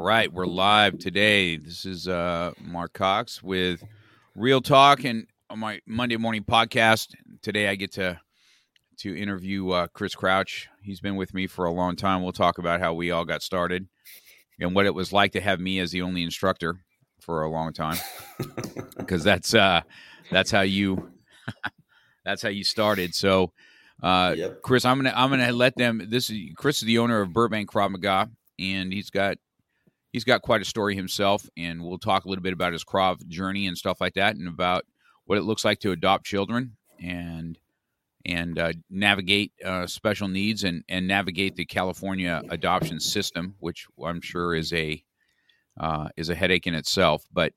All right, we're live today. This is uh, Mark Cox with Real Talk and on my Monday morning podcast. Today, I get to to interview uh, Chris Crouch. He's been with me for a long time. We'll talk about how we all got started and what it was like to have me as the only instructor for a long time, because that's uh, that's how you that's how you started. So, uh, Yep. Chris, I'm gonna I'm gonna let them. This is Chris is the owner of Burbank Krav Maga, and he's got he's got quite a story himself, and we'll talk a little bit about his Krav journey and stuff like that, and about what it looks like to adopt children and and uh, navigate uh, special needs and and navigate the California adoption system, which I'm sure is a uh, is a headache in itself. But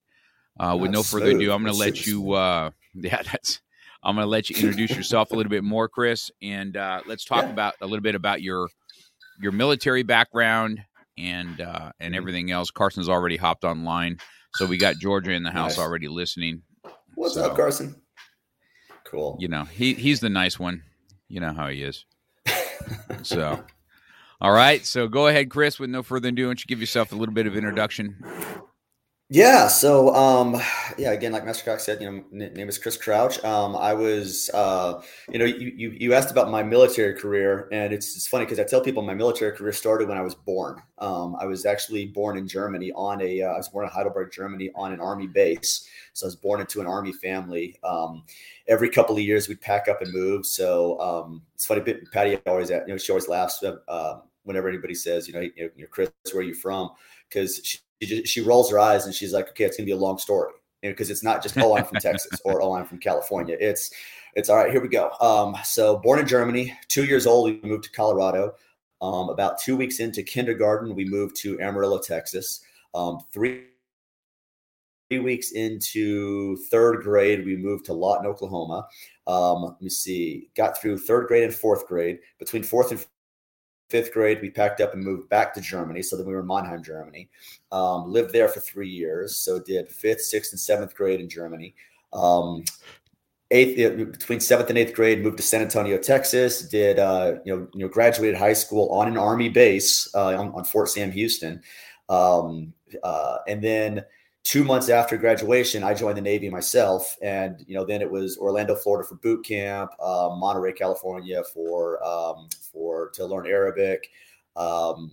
uh, with no further ado. I'm going to let you. Uh, yeah, that's. I'm going to let you introduce yourself a little bit more, Chris, and uh, let's talk Yeah. about a little bit about your your military background and uh, Mm-hmm. and everything else. Carson's already hopped online, so we got Georgia in the house Nice. already listening. What's So- up, Carson? Cool. You know, he he's the nice one. You know how he is. So, all right. So go ahead, Chris. With no further ado, why don't you give yourself a little bit of introduction? Yeah. So, um, yeah. Again, like Master Cox said, you know, name is Chris Crouch. Um, I was, uh, you know, you, you you asked about my military career, and it's it's funny because I tell people my military career started when I was born. Um, I was actually born in Germany on a, uh, I was born in Heidelberg, Germany, on an army base. So I was born into an army family. Um, every couple of years, we'd pack up and move. So um, it's funny. Patti always, you know, she always laughs uh, whenever anybody says, you know, you know, Chris, where are you from? Because she she, just, she rolls her eyes and she's like, okay, it's gonna be a long story because it's not just oh I'm from Texas or oh I'm from California. It's it's all right. Here we go. Um, so born in Germany, two years old, we moved to Colorado. Um, about two weeks into kindergarten, we moved to Amarillo, Texas. Um, three three weeks into third grade, we moved to Lawton, Oklahoma. Um, let me see, got through third grade and fourth grade. Between fourth and fifth grade, we packed up and moved back to Germany. So then we were in Mannheim, Germany. Um, lived there for three years. So did fifth, sixth, and seventh grade in Germany. Um, eighth between seventh and eighth grade, moved to San Antonio, Texas. Did uh, you know you know graduated high school on an army base uh, on, on Fort Sam Houston, um, uh, and then two months after graduation, I joined the Navy myself, and you know then it was Orlando, Florida for boot camp, uh, Monterey, California for um, for to learn Arabic, um,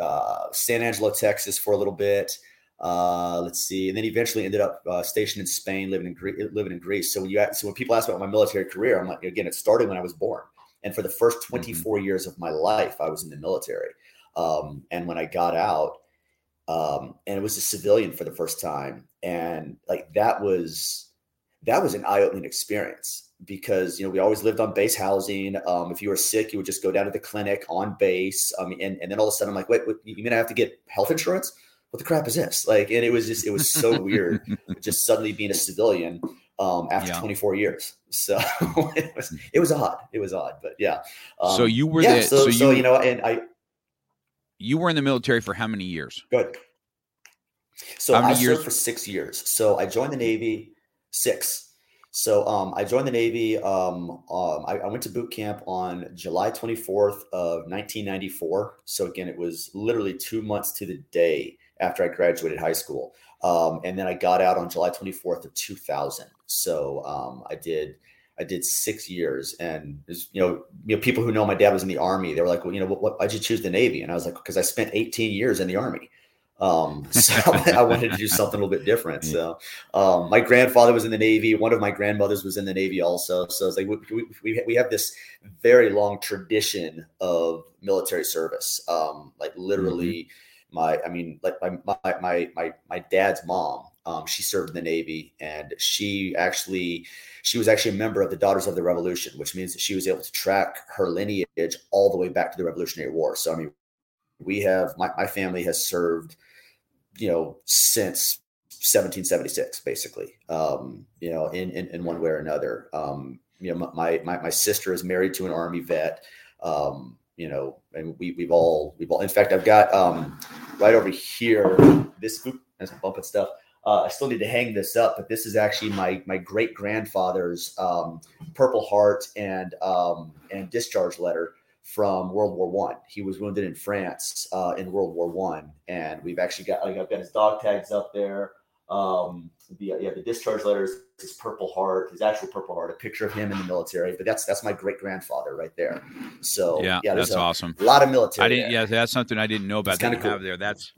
uh, San Angelo, Texas for a little bit. Uh, let's see, and then eventually ended up uh, stationed in Spain, living in Gre- living in Greece. So when you ask, so when people ask about my military career, I'm like, again, it started when I was born, and for the first 24 years of my life, I was in the military. Um, and when I got out, um, and it was a civilian for the first time, and like that was that was an eye-opening experience because you know we always lived on base housing. Um, if you were sick, you would just go down to the clinic on base. Um, and and then all of a sudden, I'm like, wait, what, you mean I have to get health insurance? What the crap is this? Like, and it was just it was so weird, just suddenly being a civilian um, after Yeah. 24 years. So it was it was odd. It was odd, but yeah. Um, so you were yeah. the so, so, so you you know, and I you were in the military for how many years? Good. So I years- served for six years. So I joined the Navy six. So um, I joined the Navy. Um, um, I, I went to boot camp on July 24th of 1994. So again, it was literally two months to the day after I graduated high school. Um, and then I got out on July 24th of 2000. So um, I did I did six years, and you know, you know, people who know my dad was in the army. They were like, well, you know, what, what, why'd you choose the Navy? And I was like, because I spent 18 years in the army. Um, so I wanted to do something a little bit different. So um, my grandfather was in the Navy. One of my grandmothers was in the Navy also. So it's like we, we, we have this very long tradition of military service. Um, like literally, mm-hmm. my I mean, like my my my my, my dad's mom. Um, she served in the Navy, and she actually she was actually a member of the Daughters of the Revolution, which means that she was able to track her lineage all the way back to the Revolutionary War. So I mean, we have my, my family has served you know since 1776 basically um, you know in, in, in one way or another um, you know my, my my sister is married to an army vet um, you know and we, we've all we've all in fact i've got um, right over here this oop, that's bumping stuff uh, I still need to hang this up, but this is actually my my great grandfather's um, Purple Heart and um, and discharge letter from World War One. He was wounded in France uh, in World War One, and we've actually got like I've got his dog tags up there. Um, the yeah, the discharge letters, his Purple Heart, his actual Purple Heart, a picture of him in the military. But that's that's my great grandfather right there. So yeah, yeah that's awesome. A lot of military. I didn't. There. Yeah, that's something I didn't know about. That cool. have there. That's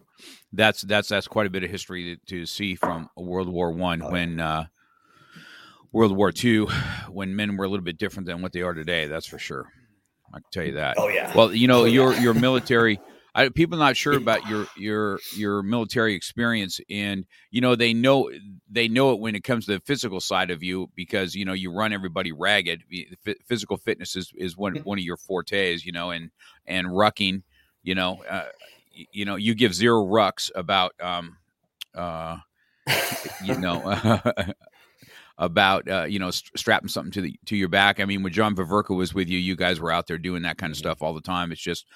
that's that's that's quite a bit of history to, to see from World War One oh, when. Uh, World War II, when men were a little bit different than what they are today, that's for sure. I can tell you that. Oh yeah. Well, you know, oh, your yeah. your military. I, people not sure about your your your military experience, and you know they know they know it when it comes to the physical side of you because you know you run everybody ragged. physical fitness is, is one one of your fortes, you know, and and rucking, you know, uh, you know you give zero rucks about um uh you know about uh, you know st- strapping something to the to your back. I mean, when John Vaverka was with you, you guys were out there doing that kind of stuff all the time. It's just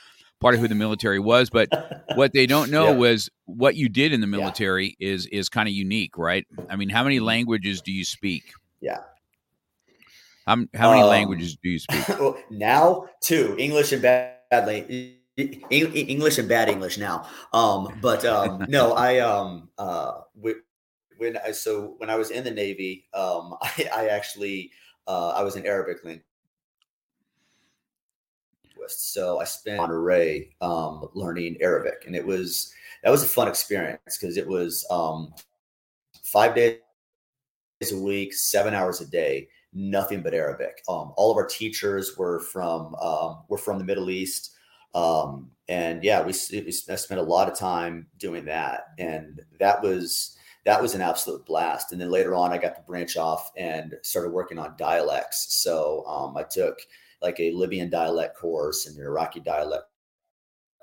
part of who the military was. But what they don't know yeah. was what you did in the military yeah. is is kind of unique, right? I mean, how many mm-hmm. languages do you speak? Yeah. How, how many um, languages do you speak? now, two English and bad English and bad English now. Um, but um, no, I um, uh, when I so when I was in the Navy, um, I, I actually uh, I was an Arabic linguist. So I spent Monterey um, learning Arabic, and it was that was a fun experience because it was um, five days a week, seven hours a day, nothing but Arabic. Um, all of our teachers were from um, were from the Middle East, um, and yeah, we, we I spent a lot of time doing that, and that was that was an absolute blast. And then later on, I got to branch off and started working on dialects. So um, I took like a Libyan dialect course and an Iraqi dialect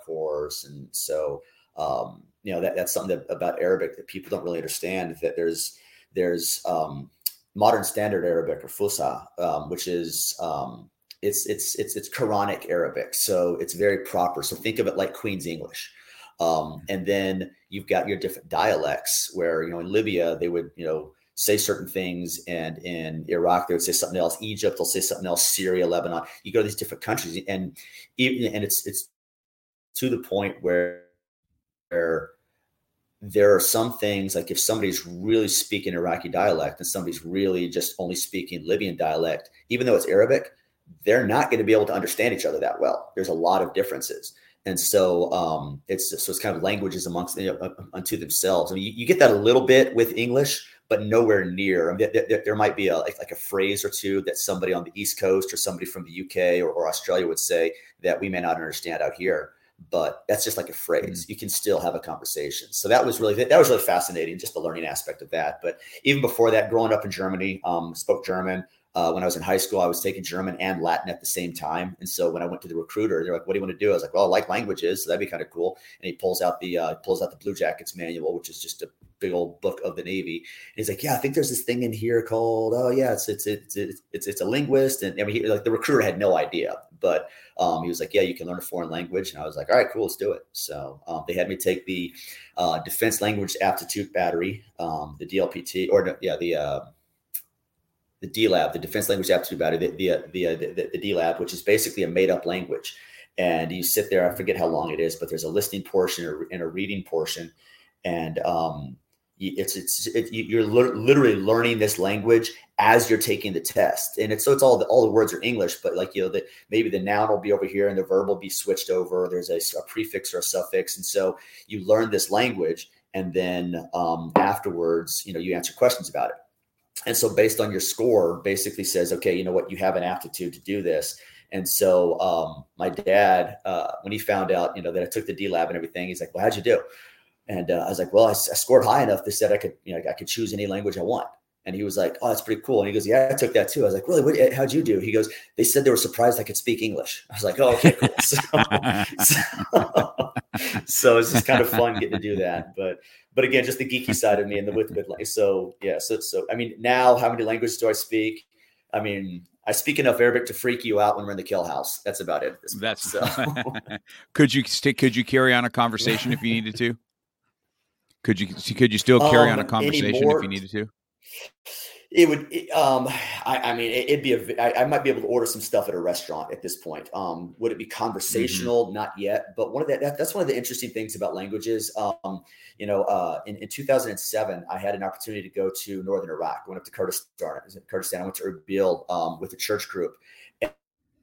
course. And so, um, you know, that, that's something that, about Arabic that people don't really understand that there's, there's um, modern standard Arabic or Fusha, um, which is, um, it's, it's, it's, it's Quranic Arabic. So it's very proper. So think of it like Queen's English. Um, and then you've got your different dialects where, you know, in Libya, they would, you know, say certain things. And in Iraq, they would say something else. Egypt, they'll say something else. Syria, Lebanon. You go to these different countries and even, and it's, it's to the point where, where there are some things like if somebody's really speaking Iraqi dialect and somebody's really just only speaking Libyan dialect, even though it's Arabic, they're not going to be able to understand each other that well. There's a lot of differences and so um, it's so it's kind of languages amongst you know, unto themselves. I mean, you, you, get that a little bit with English, but nowhere near. I mean, there, there might be a like, like, a phrase or two that somebody on the East Coast or somebody from the UK or, or, Australia would say that we may not understand out here. But that's just like a phrase. Mm-hmm. You can still have a conversation. So that was really that was really fascinating, just the learning aspect of that. But even before that, growing up in Germany, um, spoke German. Uh, when I was in high school, I was taking German and Latin at the same time. And so when I went to the recruiter, they're like, "What do you want to do?" I was like, "Well, I like languages, so that'd be kind of cool." And he pulls out the uh, pulls out the Blue Jackets manual, which is just a big old book of the Navy. And he's like, "Yeah, I think there's this thing in here called oh yeah, it's it's it's it's it's, it's a linguist." And I mean, he, like the recruiter had no idea, but um, he was like, "Yeah, you can learn a foreign language." And I was like, "All right, cool, let's do it." So um, they had me take the uh, Defense Language Aptitude Battery, um, the DLPT, or yeah, the the DLAB, the Defense Language Aptitude Battery, the the the, the, the DLAB, which is basically a made up language. And you sit there, I forget how long it is, but there's a listening portion and a reading portion. And um, it's it's it, you're literally learning this language as you're taking the test and it's so it's all the all the words are english but like you know that maybe the noun will be over here and the verb will be switched over there's a, a prefix or a suffix and so you learn this language and then um, afterwards you know you answer questions about it and so based on your score basically says okay you know what you have an aptitude to do this and so um, my dad uh, when he found out you know that i took the DLAB and everything he's like well how'd you do and uh, I was like, well, I, I, scored high enough. They said I could, you know, I could choose any language I want. And he was like, oh, that's pretty cool. And he goes, yeah, I took that too. I was like, really? What, how'd you do? He goes, they said they were surprised I could speak English. I was like, oh, okay, cool. So, so, so it's just kind of fun getting to do that. But, but again, just the geeky side of me and the with good. So yeah. So, so, I mean, now how many languages do I speak? I mean, I speak enough Arabic to freak you out when we're in the kill house. That's about it. That's so. could you stick? Could you carry on a conversation if you needed to? Could you could you still carry um, on a conversation anymore, if you needed to? It would. um, I, I, mean, it, would be a. I, I might be able to order some stuff at a restaurant at this point. Um, would it be mm-hmm. conversational? Mm-hmm. Not yet. But one of the, that, that's one of the interesting things about languages. Um, you know, uh, in, in 2007, I had an opportunity to go to northern Iraq. I went up to Kurdistan. Kurdistan. I went to Erbil um, with a church group,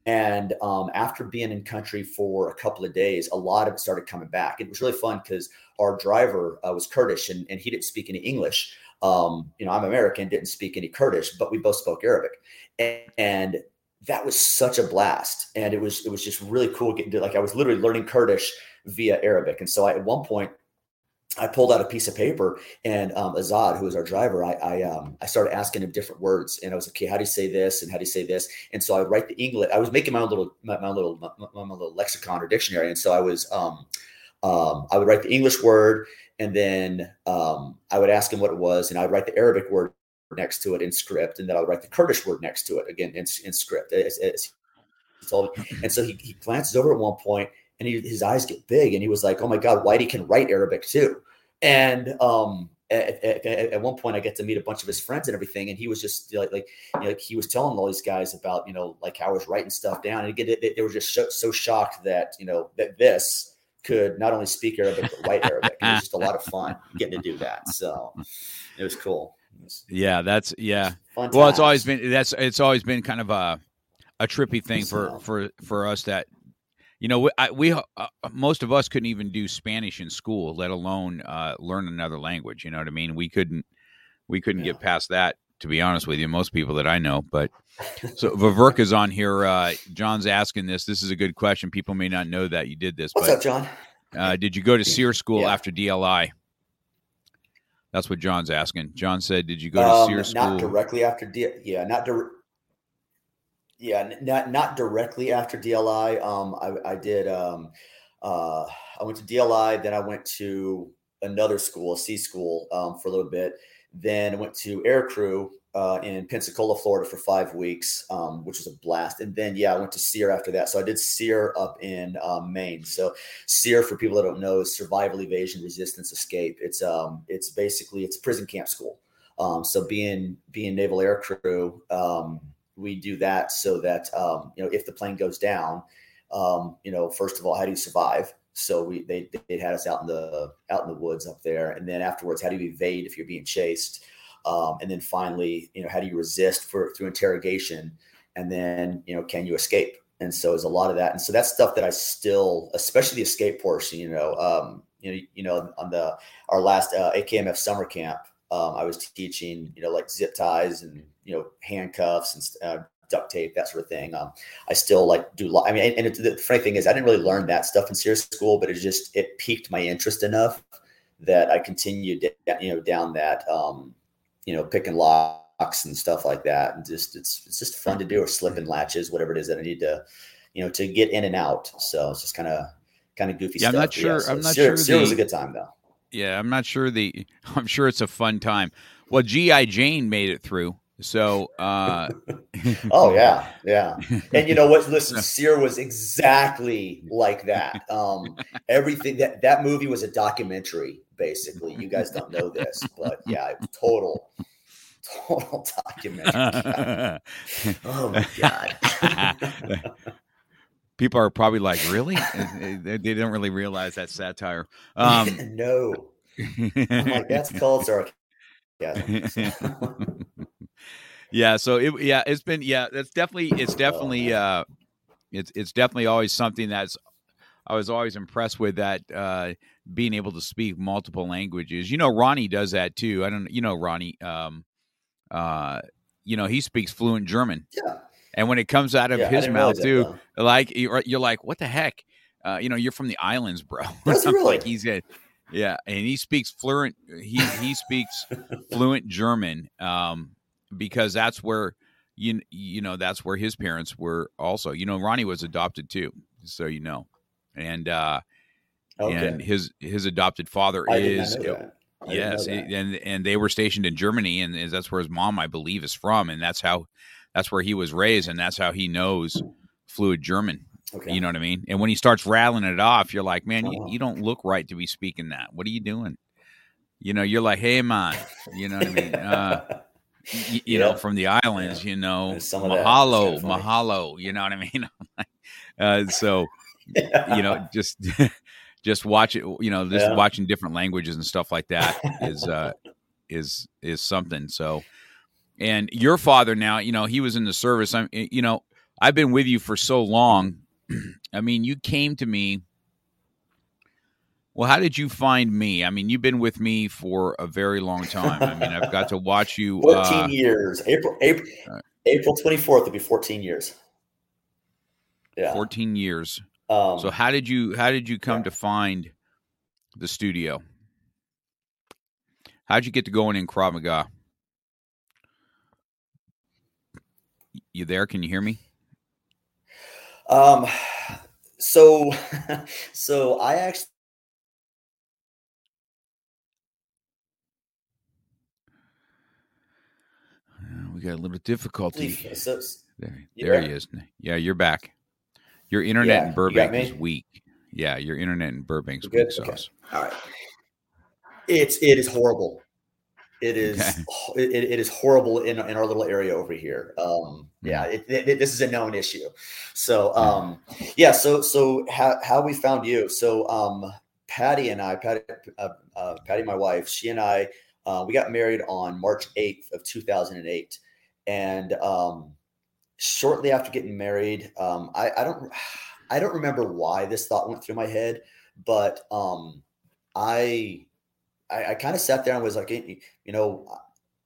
and um, after being in country for a couple of days, a lot of it started coming back. It was really fun because our driver uh, was Kurdish and, and he didn't speak any English. Um, you know, I'm American, didn't speak any Kurdish, but we both spoke Arabic. And, and that was such a blast. And it was it was just really cool getting to like I was literally learning Kurdish via Arabic. And so I, at one point I pulled out a piece of paper and um, Azad, who was our driver, I I, um, I started asking him different words, and I was like, okay, how do you say this, and how do you say this? And so I would write the English. I was making my own little my, my little my, my, little lexicon or dictionary, and so I was um, um, I would write the English word, and then um, I would ask him what it was, and I'd write the Arabic word next to it in script, and then I would write the Kurdish word next to it again in, in script. It's all, and so he, he glances over at one point, and he, his eyes get big, and he was like, "Oh my God, Whitey can write Arabic too." And um, at, at, at, one point, I get to meet a bunch of his friends and everything, and he was just like, like, you know, like he was telling all these guys about, you know, like how I was writing stuff down, and again, they, they were just so, so shocked that you know that this could not only speak Arabic but write Arabic. It was just a lot of fun getting to do that. So it was cool. It was yeah, that's yeah. well, times. it's always been that's it's always been kind of a a trippy thing for for for us that you know, we, I, we uh, most of us couldn't even do Spanish in school, let alone uh, learn another language. You know what I mean? We couldn't we couldn't yeah. get past that. To be honest with you, most people that I know, but so Vaverka's on here. Uh, John's asking this. This is a good question. People may not know that you did this. What's but, up, John? Uh, did you go to SERE school yeah. after DLI? That's what John's asking. John said, "Did you go to um, SERE school?" Not directly after D. Yeah, not di- yeah, not not directly after DLI. Um, I, I did. Um, uh, I went to DLI, then I went to another school, a C school, um, for a little bit. Then I went to Air Crew uh, in Pensacola, Florida, for five weeks, um, which was a blast. And then yeah, I went to SERE after that. So I did SERE up in um, Maine. So SERE, for people that don't know, is Survival, Evasion, Resistance, Escape. It's um, it's basically it's prison camp school. Um, so being being Naval Air Crew. Um, we do that so that um, you know if the plane goes down, um, you know, first of all, how do you survive? So we they they had us out in the out in the woods up there, and then afterwards, how do you evade if you're being chased? Um, and then finally, you know, how do you resist for through interrogation? And then you know, can you escape? And so there's a lot of that, and so that's stuff that I still, especially the escape portion. You know, um, you know, you know, on the our last uh, AKMF summer camp, um, I was teaching, you know, like zip ties and you know handcuffs and uh, duct tape, that sort of thing. Um, I still like do. I mean, and, and the funny thing is, I didn't really learn that stuff in SERE school, but it just it piqued my interest enough that I continued, you know, down that, um, you know, picking locks and stuff like that, and just it's it's just fun to do, or slipping latches, whatever it is that I need to, you know, to get in and out. So it's just kind of kind of goofy yeah, stuff. I'm not sure. Yeah, so I'm not sure. SERE the, was a good time though. Yeah, I'm not sure the. I'm sure it's a fun time. Well, GI Jane made it through. So, uh, oh yeah, yeah. And you know what? Listen, SERE was exactly like that. Um, everything that that movie was a documentary, basically. You guys don't know this, but yeah, total, total documentary. oh my god. People are probably like, really? they, they don't really realize that satire. Um, no. I'm like, that's called sarcasm. Yeah. So it, yeah, it's been, yeah, that's definitely, it's definitely, uh, it's, it's definitely always something that's, I was always impressed with that, uh, being able to speak multiple languages. You know, Ronnie does that too. I don't, you know, Ronnie, um, uh, you know, he speaks fluent German. Yeah. And when it comes out of Yeah, his mouth realize that, too, like you're, you're like, what the heck? Uh, you know, you're from the islands, bro. Does really? like he's good. Yeah, and he speaks fluent. He he speaks fluent German, um, because that's where you you know that's where his parents were also. You know, Ronnie was adopted too, so you know, and uh, Okay. and his his adopted father I is know that. I didn't yes, know it- that. and and they were stationed in Germany, and that's where his mom, I believe, is from, and that's how that's where he was raised, and that's how he knows fluid German. Okay. You know what I mean? And when he starts rattling it off, you're like, man, you, Uh-huh. you don't look right to be speaking that. What are you doing? You know, you're like, hey man, you know what I mean? Uh, you, you know, from the islands, you know, mahalo, mahalo. You know what I mean? uh, so you know, just just watch it. You know, just Yeah. watching different languages and stuff like that is uh, is is something. So, and your father now, you know, he was in the service. I'm, you know, I've been with you for so long. I mean, you came to me. Well, how did you find me? I mean, you've been with me for a very long time. I mean, I've got to watch you. 14 Uh, years. April April Right. April 24th will be 14 years. Yeah. 14 years. Um, So how did you how did you come yeah. to find the studio? How'd you get to going in Krav Maga? You there? Can you hear me? um so so I actually got a little difficulty. so, There, there he is. Yeah, you're back. Your internet Yeah, in Burbank is weak. Yeah, your internet in Burbank's weak good? Okay. all right. It's it is horrible. It is Okay. it, it is horrible in, in our little area over here. Um, yeah, Mm-hmm. it, it- this is a known issue. So um, yeah, so so how how we found you? So um, Patti and I, Patti, uh, uh, Patti, my wife, she and I, uh, we got married on March eighth of two thousand and eight, and um, shortly after getting married, um, I, I don't I don't remember why this thought went through my head, but um, I I, I kind of sat there and was like, you know,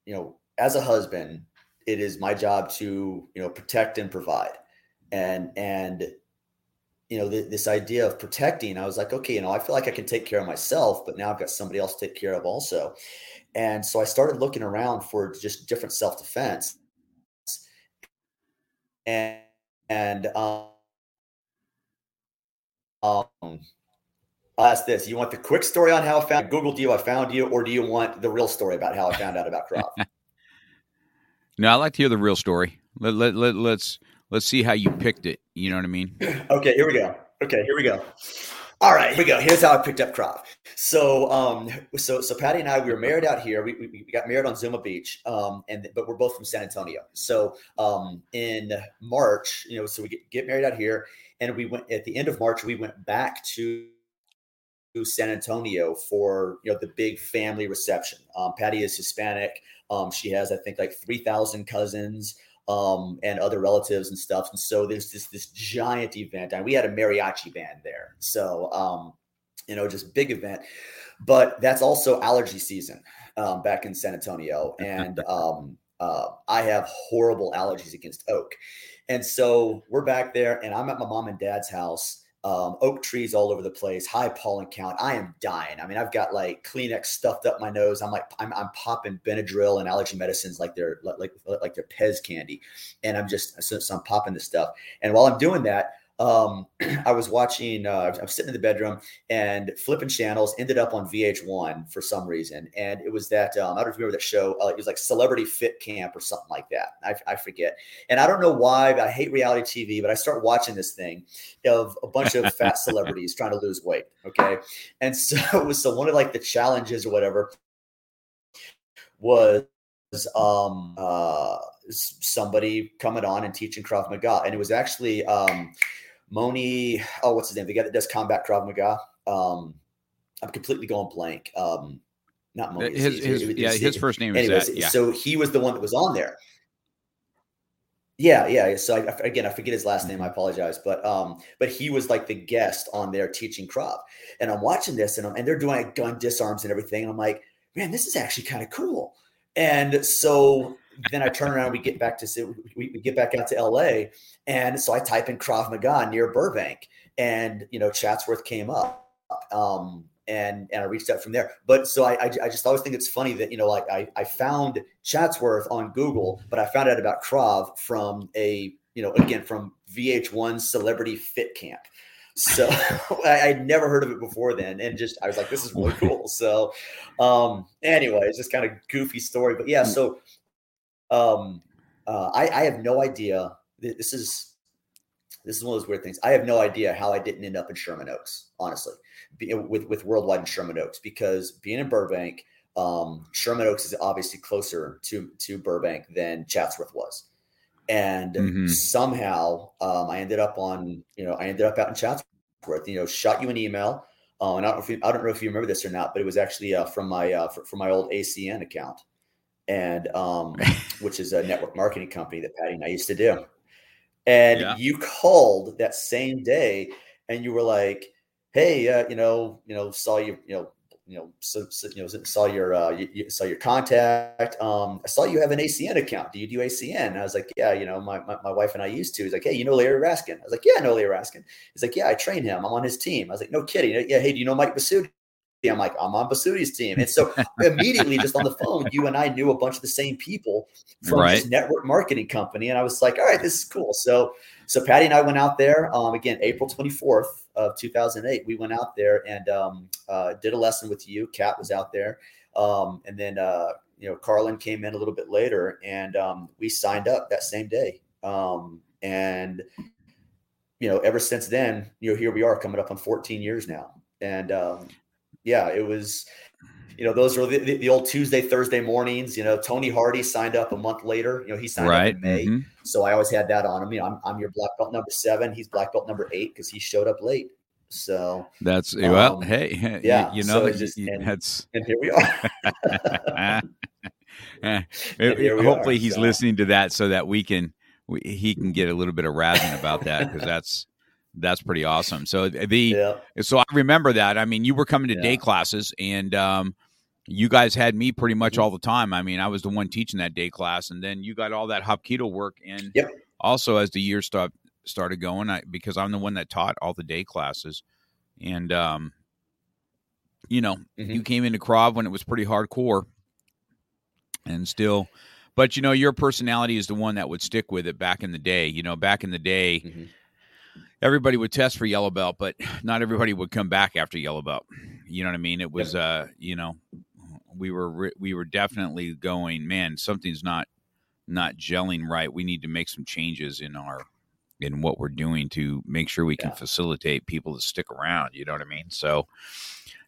you know, as a husband, it is my job to you know protect and provide, and and you know th- this idea of protecting, I was like, okay, you know, I feel like I can take care of myself, but now I've got somebody else to take care of also, and so I started looking around for just different self defense, and and um, um I'll ask this: You want the quick story on how I found Googled you, I found you, or do you want the real story about how I found out about Krav? No, I like to hear the real story. Let, let, let, let's let's see how you picked it. You know what I mean? okay, here we go. Okay, here we go. All right, here we go. Here's how I picked up Krav. So, um, so so Patti and I, we were married out here. We, we, we got married on Zuma Beach, um, and but we're both from San Antonio. So, um, in March, you know, so we get, get married out here, and we went at the end of March. We went back to San Antonio for you know the big family reception. Um, Patti is Hispanic. Um, she has I think like three thousand cousins um, and other relatives and stuff. And so there's this this giant event, and we had a mariachi band there. So um, you know, just big event. But that's also allergy season um, back in San Antonio, and um, uh, I have horrible allergies against oak. And so we're back there, and I'm at my mom and dad's house um, oak trees all over the place, high pollen count. I am dying. I mean, I've got like Kleenex stuffed up my nose. I'm like, I'm, I'm popping Benadryl and allergy medicines like they're like like they're Pez candy, and I'm just so, I'm popping this stuff. And while I'm doing that, um, I was watching. Uh, I'm sitting in the bedroom and flipping channels. Ended up on VH1 for some reason, and it was that um, I don't know if you remember that show. Uh, it was like Celebrity Fit Camp or something like that. I, I forget. And I don't know why. But I hate reality TV, but I start watching this thing of a bunch of fat celebrities trying to lose weight. Okay, and so it was so one of like the challenges or whatever was um uh somebody coming on and teaching Krav Maga, and it was actually um Moni. Oh, what's his name? The guy that does combat Krav Maga. Um, I'm completely going blank. Um, not Mo. His, his, it, yeah, his first name anyways, is that. Yeah. So he was the one that was on there. Yeah, yeah. So I, again, I forget his last name. I mm-hmm. apologize, but um, but he was like the guest on there teaching Krav, and I'm watching this, and I'm, and they're doing like gun disarms and everything, and I'm like, man, this is actually kind of cool. And so then I turn around, we get back to we, we get back out to LA, and so I type in Krav Maga near Burbank, and you know Chatsworth came up. Um, and and I reached out from there. But so I, I, I just always think it's funny that you know like I I found Chatsworth on Google, but I found out about Krav from a you know again from VH1 Celebrity Fit Camp. So I, would never heard of it before then, and just I was like, this is really cool. So um anyway, it's just kind of goofy story, but yeah. So um uh, I I have no idea. This is this is one of those weird things. I have no idea how I didn't end up in Sherman Oaks, honestly, be, with with Worldwide in Sherman Oaks, because being in Burbank, um, Sherman Oaks is obviously closer to to Burbank than Chatsworth was, and mm-hmm. somehow um, I ended up on you know I ended up out in Chatsworth. You know, shot you an email. Uh, and I don't, know if you, I don't know if you remember this or not, but it was actually uh, from my uh, from my old ACN account, and um, which is a network marketing company that Patti and I used to do. And yeah. you called that same day and you were like hey uh, you know you know saw you you know you know so, so you know saw your uh you, you saw your contact. Um i saw you have an acn account. Do you do acn and i was like yeah you know my, my, my wife and i used to. He's like hey you know larry raskin? I was like yeah i know larry raskin. He's like yeah i train him. I'm on his team. I was like no kidding. Yeah hey do you know mike Basutti? I'm like, I'm on Basuti's team. And so immediately just on the phone, you and I knew a bunch of the same people from right. this network marketing company. And I was like, all right, this is cool. So so Patti and I went out there um, again, April 24th of 2008. We went out there and um, uh, did a lesson with you. Kat was out there. Um, and then, uh, you know, Carlin came in a little bit later and um, we signed up that same day. Um, and, you know, ever since then, you know, here we are coming up on 14 years now. And, um, yeah, it was, you know, those were the, the, the, old Tuesday, Thursday mornings. You know, Tony Hardy signed up a month later. You know, he signed right. up in May. Mm-hmm. So I always had that on him. You know, I'm, I'm your black belt number seven. He's black belt number eight because he showed up late. So that's well, um, hey, yeah, you, know, so just, and, that's and here we are. Hopefully, are, he's so. listening to that so that we can we, he can get a little bit of razzing about that because that's that's pretty awesome. So the yeah. so I remember that. I mean, you were coming to yeah. day classes, and um, you guys had me pretty much mm-hmm. all the time. I mean, I was the one teaching that day class, and then you got all that Hapkido work and Yep. Also, as the year start, started going, I because I'm the one that taught all the day classes, and um, you know, mm-hmm. you came into Krav when it was pretty hardcore, and still. But you know, your personality is the one that would stick with it back in the day. You know, back in the day, mm-hmm everybody would test for yellow belt, but not everybody would come back after yellow belt. You know what I mean? It was, uh, you know, we were we were definitely going, man, something's not not gelling right. We need to make some changes in our in what we're doing to make sure we can yeah. facilitate people to stick around. You know what I mean? So,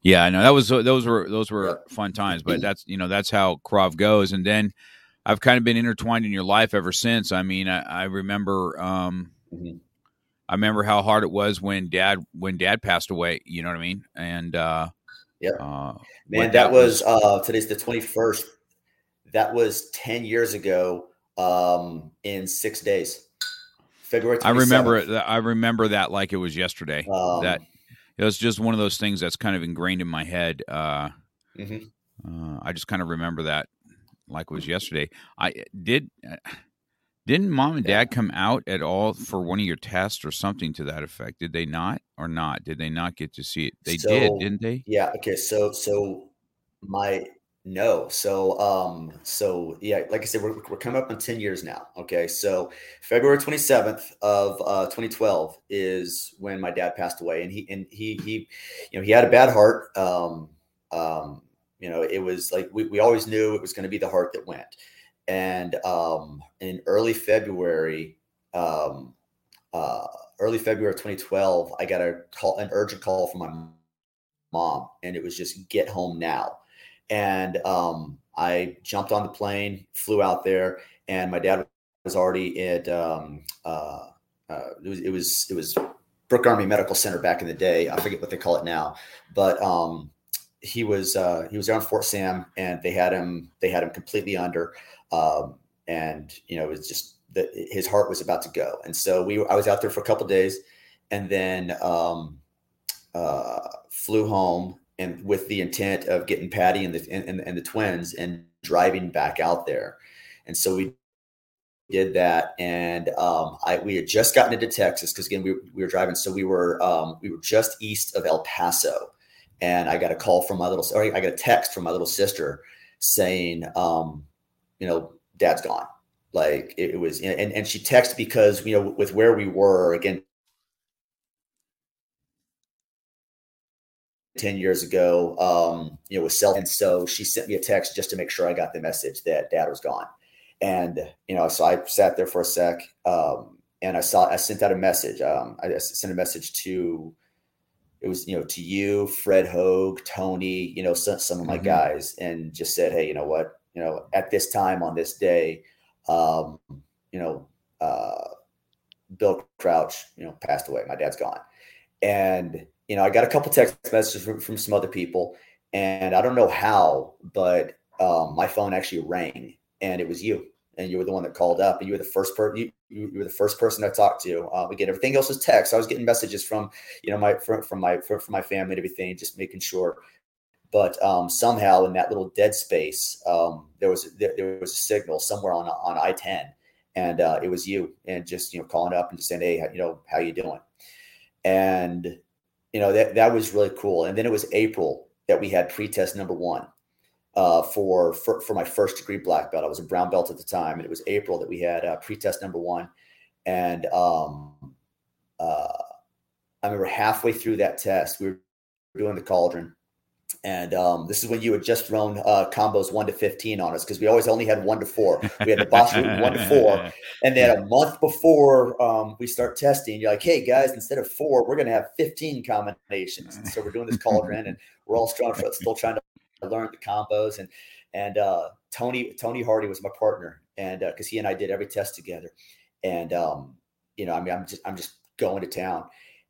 yeah, I know that was those were those were fun times, but that's you know that's how Krav goes, and then. I've kind of been intertwined in your life ever since. I mean, I, I remember um, mm-hmm I remember how hard it was when dad when dad passed away. You know what I mean? And uh, yeah, uh, man, that, was, was uh, today's the twenty first. That was ten years ago. Um, in six days, February. 27th. I remember it. I remember that like it was yesterday. Um, that it was just one of those things that's kind of ingrained in my head. Uh, mm-hmm. uh, I just kind of remember that like it was yesterday. I did. Uh, didn't mom and dad come out at all for one of your tests or something to that effect? Did they not or not? Did they not get to see it? They so, did, didn't they? Yeah. Okay. So, so my, no. So, um, so yeah, like I said, we're, we're coming up on 10 years now. Okay. So February 27th of, uh, 2012 is when my dad passed away and he, and he, he, you know, he had a bad heart. Um, um, you know, it was like, we, we always knew it was going to be the heart that went and um, in early February, um, uh, early February of 2012, I got a call, an urgent call from my mom, and it was just get home now. And um, I jumped on the plane, flew out there, and my dad was already at um, uh, uh, it was it was Brooke Army Medical Center back in the day. I forget what they call it now, but um, he was uh, he was there on Fort Sam, and they had him they had him completely under, um, and you know it was just that his heart was about to go, and so we I was out there for a couple days, and then um, uh, flew home and with the intent of getting Patti and the and, and the twins and driving back out there, and so we did that and um, I we had just gotten into Texas because again we, we were driving. So we were um, we were just east of El Paso. And I got a call from my little or I got a text from my little sister saying um, you know dad's gone like it, it was and, and she texted because you know with where we were again 10 years ago um, you know with cell and so she sent me a text just to make sure I got the message that dad was gone and, you know, so I sat there for a sec um, and I saw, I sent out a message. Um, I sent a message to, it was, you know, to you, Fred Hogue, Tony, you know, some, some of my mm-hmm. guys and just said, Hey, you know what, you know, at this time on this day, um, you know, uh, Bill Crouch, you know, passed away. My dad's gone. And, you know, I got a couple text messages from, from some other people and I don't know how, but um, my phone actually rang and it was you and you were the one that called up and you were the first person you, you, were the first person I talked to. Uh, again, everything else was text. I was getting messages from, you know, my, from, from my, from, from my family and everything, just making sure. But um, somehow in that little dead space, um, there was, there, there, was a signal somewhere on, on I-10 and uh, it was you and just, you know, calling up and just saying, Hey, you know, how you doing? And, you know, that, that was really cool. And then it was April that we had pre-test number one uh, for, for, for my first degree black belt. I was a brown belt at the time, and it was April that we had uh, pre-test number one. And um, uh, I remember halfway through that test, we were doing the cauldron, and um, this is when you had just thrown uh, combos one to fifteen on us because we always only had one to four. We had the boss room one to four, and then a month before um, we start testing, you're like, "Hey guys, instead of four, we're going to have fifteen combinations." And so we're doing this cauldron, and we're all strong, still trying to learn the combos and and uh, Tony Tony Hardy was my partner, and because uh, he and I did every test together, and um, you know, I mean, I'm just I'm just going to town,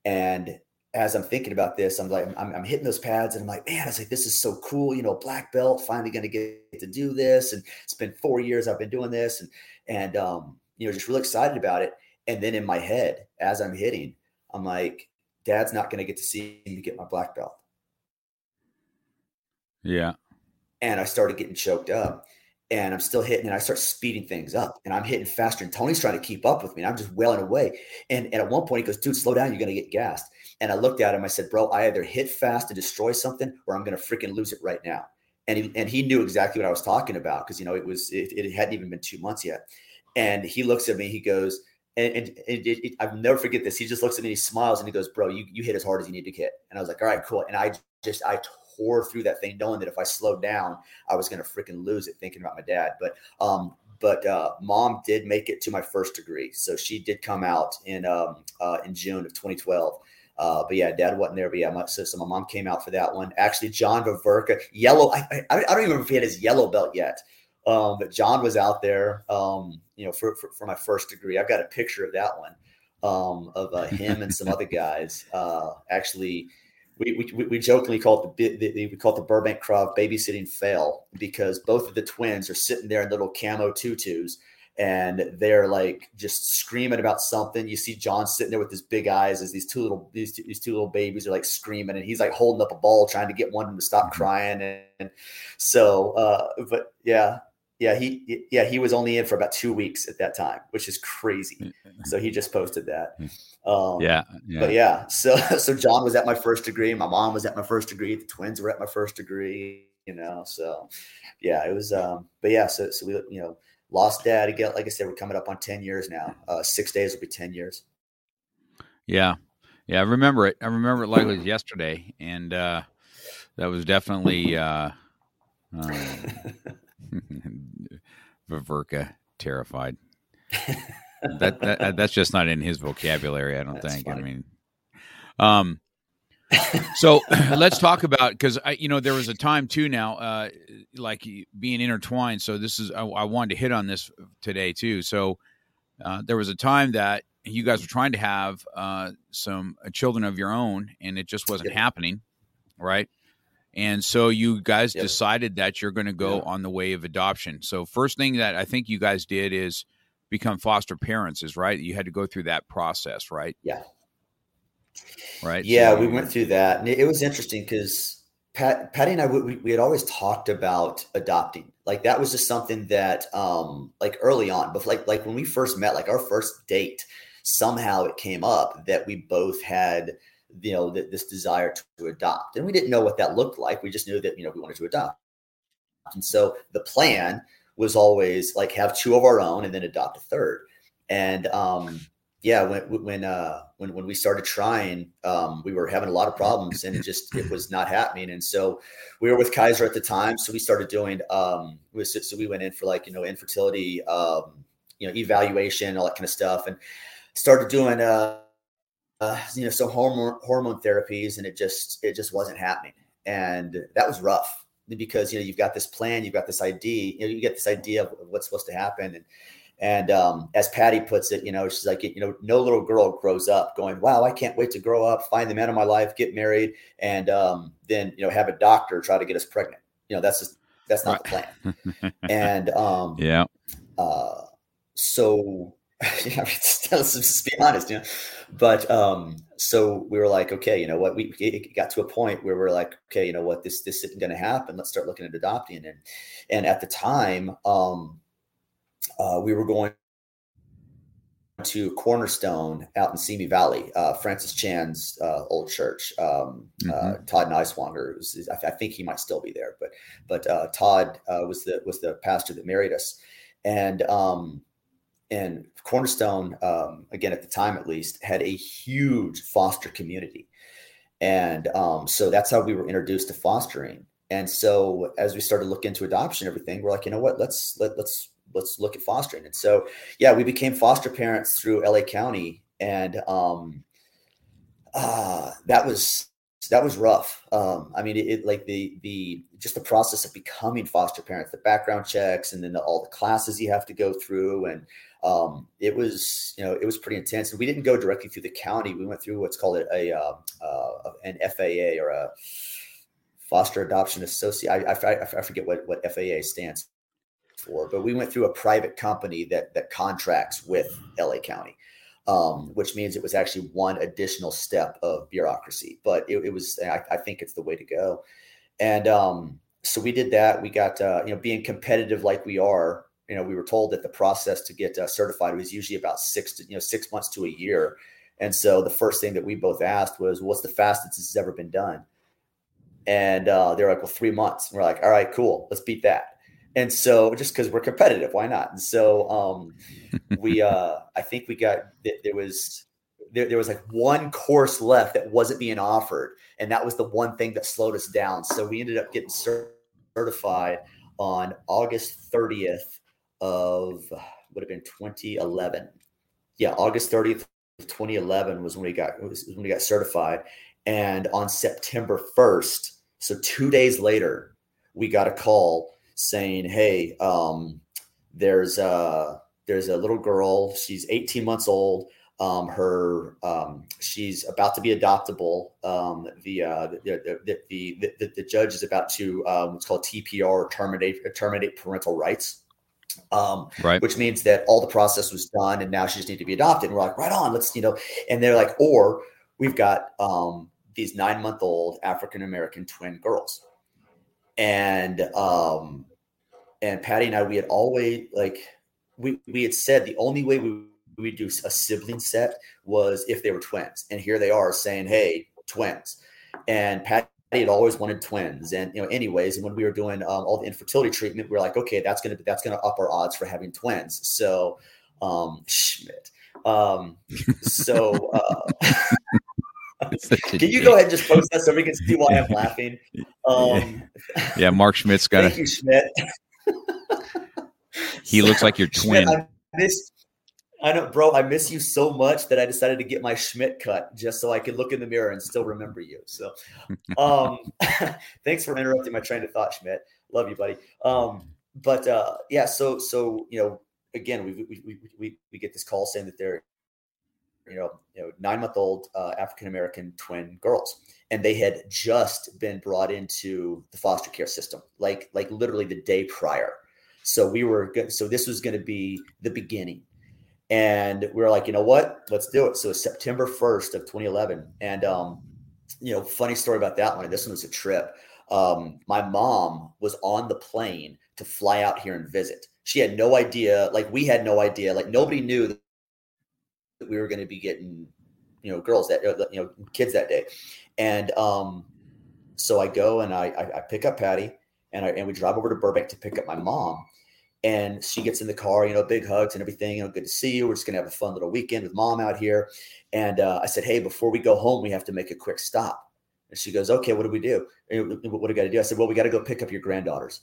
and as I'm thinking about this, I'm like, I'm, I'm hitting those pads, and I'm like, man, I was like, this is so cool, you know, black belt, finally going to get to do this, and it's been four years I've been doing this, and and um, you know, just really excited about it, and then in my head, as I'm hitting, I'm like, Dad's not going to get to see me get my black belt yeah. And I started getting choked up and I'm still hitting and I start speeding things up and I'm hitting faster and Tony's trying to keep up with me and I'm just wailing away. And, and at one point he goes, dude, slow down. You're going to get gassed. And I looked at him. I said, bro, I either hit fast to destroy something or I'm going to freaking lose it right now. And he, and he knew exactly what I was talking about. Cause you know, it was, it, it hadn't even been two months yet. And he looks at me, he goes, and, and, and it, it, I'll never forget this. He just looks at me, he smiles, and he goes, "Bro, you you hit as hard as you need to hit." And I was like, "All right, cool." And I just I tore through that thing, knowing that if I slowed down, I was going to freaking lose it. Thinking about my dad, but um, but uh, mom did make it to my first degree, so she did come out in um, uh, in June of 2012. Uh, but yeah, dad wasn't there. But yeah, my, so my mom came out for that one. Actually, John Vaverka, yellow. I, I, I don't even remember if he had his yellow belt yet. Um, but John was out there, um, you know, for, for, for, my first degree. I've got a picture of that one um, of uh, him and some other guys. Uh, actually, we, we, we jokingly call it the, the, we call it the Burbank Krav babysitting fail because both of the twins are sitting there in little camo tutus and they're like just screaming about something. You see John sitting there with his big eyes as these two little these two, these two little babies are like screaming, and he's like holding up a ball trying to get one of them to stop mm-hmm. crying. And, and so, uh, but yeah, yeah, he yeah he was only in for about two weeks at that time, which is crazy. So he just posted that. Um, yeah, yeah, but yeah. So so John was at my first degree. My mom was at my first degree. The twins were at my first degree. You know, so yeah, it was. Um, but yeah, so so we you know lost dad again. Like I said, we're coming up on ten years now. Uh, six days will be ten years. Yeah, yeah, I remember it. I remember it like it was yesterday, and uh, that was definitely. Uh, um, Vaverka terrified. that, that that's just not in his vocabulary. I don't that's think. Funny. I mean, um, so let's talk about because I, you know, there was a time too now, uh, like being intertwined. So this is I, I wanted to hit on this today too. So uh, there was a time that you guys were trying to have uh, some uh, children of your own, and it just wasn't happening, right? And so you guys Yep. decided that you're going to go on the way of adoption. So first thing that I think you guys did is become foster parents. Is right. You had to go through that process, right? Yeah. Right. Yeah, So we went through that, and it, was interesting because Pat, Patti and I, we, we had always talked about adopting. Like that was just something that, um, like early on, but like like when we first met, like our first date, somehow it came up that we both had, you know, th- this desire to adopt, and we didn't know what that looked like. We just knew that you know we wanted to adopt, and so the plan was always like have two of our own and then adopt a third. And um, yeah, when when uh, when when we started trying, um, we were having a lot of problems, and it just it was not happening. And so we were with Kaiser at the time, so we started doing. Um, so we went in for like you know infertility, um, you know evaluation, all that kind of stuff, and started doing uh, uh, you know some hormone hormone therapies, and it just it just wasn't happening, and that was rough because you know you've got this plan, you've got this idea, you know you get this idea of what's supposed to happen, and and um, as Patti puts it, you know, she's like, you know, no little girl grows up going, wow, I can't wait to grow up, find the man of my life, get married, and um, then, you know, have a doctor try to get us pregnant. You know, that's just, that's not the plan. And um, Yeah. uh, so, yeah, let's just be honest, you know. But um, so we were like, okay, you know what? We it got to a point where we're like, okay, you know what? This this isn't going to happen. Let's start looking at adopting. And and at the time, um, uh, we were going to Cornerstone out in Simi Valley, uh, Francis Chan's uh, old church. Um, uh, Todd Nighswonger, was, I, I think he might still be there, but but uh, Todd uh, was the was the pastor that married us, and um, and Cornerstone um, again at the time at least had a huge foster community, and um, so that's how we were introduced to fostering. And so as we started looking into adoption, and everything, we're like, you know what? Let's let, let's let's look at fostering. And so yeah, we became foster parents through LA County, and um, uh, that was that was rough. Um, I mean, it, it like the the just the process of becoming foster parents, the background checks, and then the, all the classes you have to go through, and um, it was you know it was pretty intense. And we didn't go directly through the county; we went through what's called a, a uh, uh, an FAA or a foster adoption associate. I, I, I forget what what FAA stands for, but we went through a private company that that contracts with LA County, um, which means it was actually one additional step of bureaucracy. But it, it was, I, I, think, it's the way to go. And um, so we did that. We got, uh, you know, being competitive like we are. You know, we were told that the process to get uh, certified was usually about six to you know six months to a year. And so the first thing that we both asked was, "What's the fastest this has ever been done?" And uh, they're like, "Well, three months." And we're like, "All right, cool, let's beat that." And so just because we're competitive why not? And so um we uh i think we got there was there, there was like one course left that wasn't being offered and that was the one thing that slowed us down. So we ended up getting certified on august 30th of would have been 2011 yeah august 30th of 2011 was when we got was when we got certified. And on september 1st so two days later we got a call saying, "Hey, um, there's a there's a little girl. She's 18 months old. Um, her um, she's about to be adoptable. Um, the, uh, the, the, the, the the judge is about to um, what's called TPR terminate terminate parental rights." Um, right. which means that all the process was done and now she just need to be adopted. And we're like, right on, let's, you know, and they're like, or we've got um, these nine month old African American twin girls. And um, and Patti and I, we had always like we we had said the only way we we do a sibling set was if they were twins, and here they are saying, "Hey, twins," and Patti had always wanted twins, and you know, anyways, and when we were doing um, all the infertility treatment, we were like, "Okay, that's gonna that's gonna up our odds for having twins." So, um, Schmidt. Um, so. Uh, can you go ahead and just post that so we can see why I'm laughing? Um, yeah, Mark Schmidt's got thank a, you, Schmidt. he looks like your twin. Schmidt, I miss, I know, bro. I miss you so much that I decided to get my Schmidt cut just so I could look in the mirror and still remember you. So, um, thanks for interrupting my train of thought, Schmidt. Love you, buddy. Um, but uh, yeah, so so you know, again, we we, we we we get this call saying that they're you know, you know, nine month old uh, African American twin girls, and they had just been brought into the foster care system, like like literally the day prior. So we were good. So this was going to be the beginning, and we were like, you know what, let's do it. So September first of 2011, and um, you know, funny story about that one. This one was a trip. Um, my mom was on the plane to fly out here and visit. She had no idea, like we had no idea, like nobody knew that we were going to be getting, you know, girls that, uh, you know, kids that day. And um, so I go and I, I, I pick up Patti and I, and we drive over to Burbank to pick up my mom. And she gets in the car, you know, big hugs and everything. You know, good to see you. We're just gonna have a fun little weekend with mom out here. And uh, I said, hey, before we go home, we have to make a quick stop. And she goes, okay, what do we do? What do we got to do? I said, well, we got to go pick up your granddaughters.